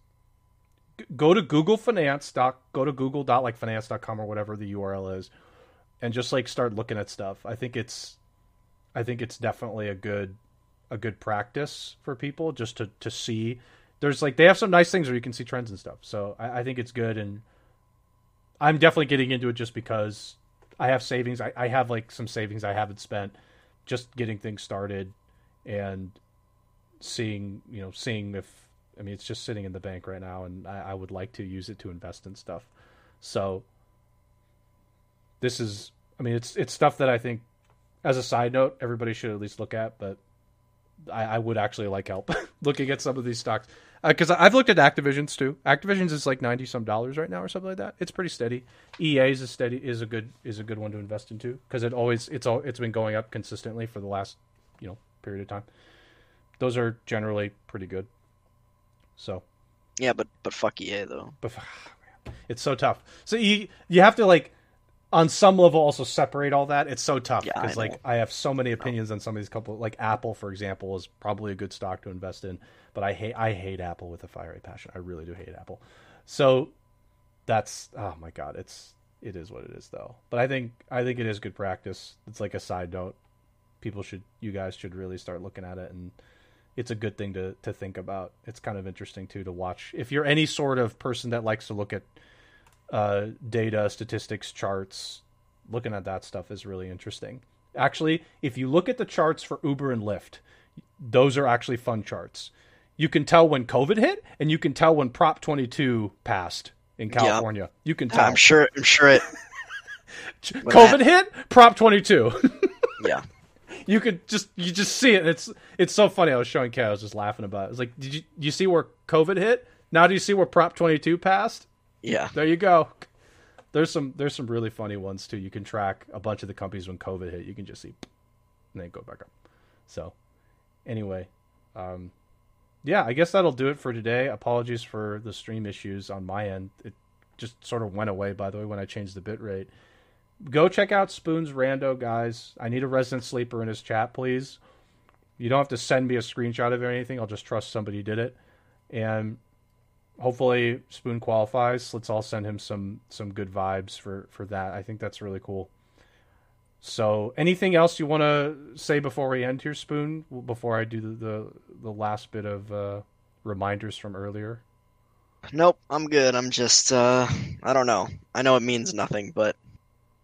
go to Google Finance doc, go to Google dot like finance.com or whatever the URL is, and just like start looking at stuff. I think it's, I think it's definitely a good, a good practice for people just to to see. There's like they have some nice things where you can see trends and stuff. So I, I think it's good, and I'm definitely getting into it just because I have savings. I, I have like some savings I haven't spent, just getting things started, and seeing you know seeing if I mean, it's just sitting in the bank right now, and I, I would like to use it to invest in stuff. So this is, I mean, it's it's stuff that I think, as a side note, everybody should at least look at. But I, I would actually like help looking at some of these stocks because uh, I've looked at Activision's too. Activision's is like ninety some dollars right now or something like that. It's pretty steady. EA's is steady is a good is a good one to invest into because it always it's all it's been going up consistently for the last you know period of time. Those are generally pretty good. So yeah, but but fuck EA though. But it's so tough. So you you have to like on some level also separate all that. It's so tough because yeah, like I have so many opinions on some of these couple. Like Apple, for example, is probably a good stock to invest in, but I hate I hate Apple with a fiery passion. I really do hate Apple. So that's oh my god, it's it is what it is though. But I think I think it is good practice. It's like a side note. People should you guys should really start looking at it and it's a good thing to to think about. It's kind of interesting too to watch. If you're any sort of person that likes to look at uh, data, statistics, charts, looking at that stuff is really interesting. Actually, if you look at the charts for Uber and Lyft, those are actually fun charts. You can tell when COVID hit, and you can tell when Prop 22 passed in California. Yeah. You can tell. I'm sure. I'm sure it. COVID that... hit, Prop 22. yeah you could just you just see it. It's it's so funny. I was showing Kay. I was just laughing about. it. It's like, did you you see where COVID hit? Now do you see where Prop twenty two passed? Yeah. There you go. There's some there's some really funny ones too. You can track a bunch of the companies when COVID hit. You can just see, and then go back up. So, anyway, um, yeah, I guess that'll do it for today. Apologies for the stream issues on my end. It just sort of went away by the way when I changed the bit rate go check out Spoon's Rando, guys. I need a resident sleeper in his chat, please. You don't have to send me a screenshot of anything. I'll just trust somebody did it, and hopefully Spoon qualifies. Let's all send him some some good vibes for for that. I think that's really cool. So, anything else you want to say before we end here, Spoon? Before I do the the, the last bit of uh, reminders from earlier. Nope, I'm good. I'm just uh, I don't know. I know it means nothing, but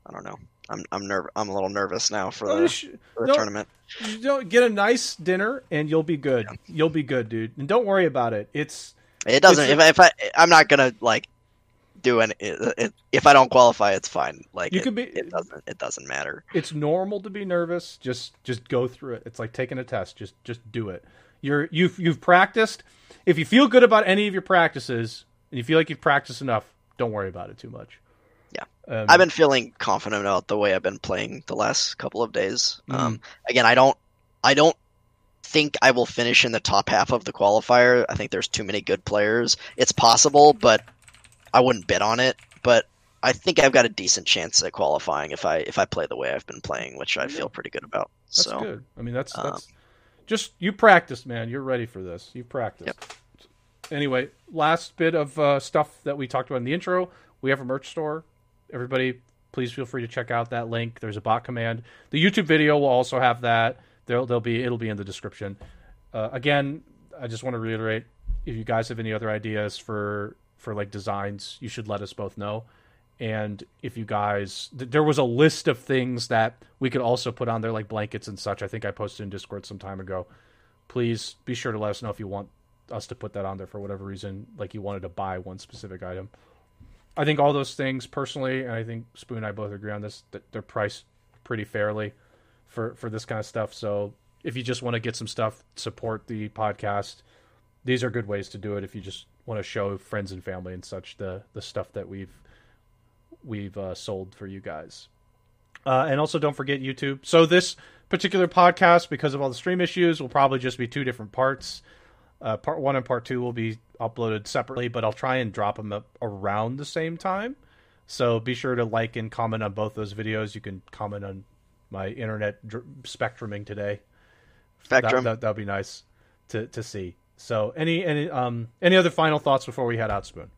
I don't know. I'm I'm nerv- I'm a little nervous now for the, for the tournament. You don't get a nice dinner and you'll be good. Yeah. You'll be good, dude. And don't worry about it. It's it doesn't. If, if I I'm not gonna like do any. if I don't qualify, it's fine. Like you it, could be. It doesn't. It doesn't matter. It's normal to be nervous. Just just go through it. It's like taking a test. Just just do it. You're you've you've practiced. If you feel good about any of your practices and you feel like you've practiced enough, don't worry about it too much. Yeah, um, I've been feeling confident about the way I've been playing the last couple of days. Mm-hmm. Um, again, I don't, I don't think I will finish in the top half of the qualifier. I think there's too many good players. It's possible, but I wouldn't bet on it. But I think I've got a decent chance at qualifying if I if I play the way I've been playing, which I feel pretty good about. That's so, good. I mean, that's that's um, just you practice, man. You're ready for this. You practice. Yep. Anyway, last bit of uh, stuff that we talked about in the intro. We have a merch store everybody, please feel free to check out that link. There's a bot command. The YouTube video will also have that. There'll, there'll be it'll be in the description. Uh, again, I just want to reiterate: if you guys have any other ideas for for like designs, you should let us both know. And if you guys, th- there was a list of things that we could also put on there, like blankets and such. I think I posted in Discord some time ago. Please be sure to let us know if you want us to put that on there for whatever reason, like you wanted to buy one specific item. I think all those things personally, and I think Spoon and I both agree on this, that they're priced pretty fairly for for this kind of stuff. So if you just want to get some stuff, support the podcast. These are good ways to do it. If you just want to show friends and family and such the the stuff that we've we've uh, sold for you guys. Uh, and also don't forget YouTube. So this particular podcast, because of all the stream issues, will probably just be two different parts. Uh, part one and part two will be uploaded separately, but I'll try and drop them around the same time. So be sure to like and comment on both those videos. You can comment on my internet dr- spectruming today. Spectrum. That, that, would be nice to, to see. So any any um any other final thoughts before we head out, Spoon?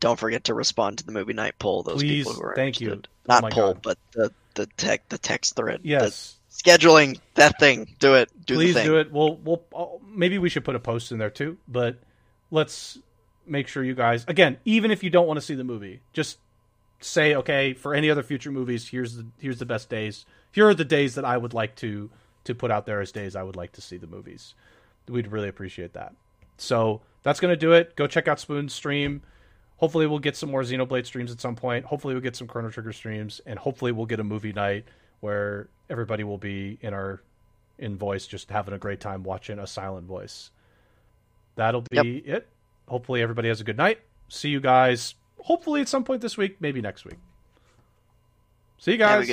Don't forget to respond to the movie night poll. Those Please, people who are thank interested. you. Oh Not my poll, God. but the the tech the text thread. the Yes. scheduling that thing. Do it. Do Please the thing. do it. We'll we'll oh, maybe we should put a post in there too, but let's make sure you guys again, even if you don't want to see the movie, just say okay for any other future movies. Here's the here's the best days. Here are the days that I would like to to put out there as days I would like to see the movies. We'd really appreciate that. So that's gonna do it. Go check out Spoon's stream. Hopefully we'll get some more Xenoblade streams at some point. Hopefully we'll get some Chrono Trigger streams, and hopefully we'll get a movie night where everybody will be in our in voice, just having a great time watching a silent voice. That'll be it. Hopefully everybody has a good night. See you guys. Hopefully at some point this week, maybe next week. See you guys.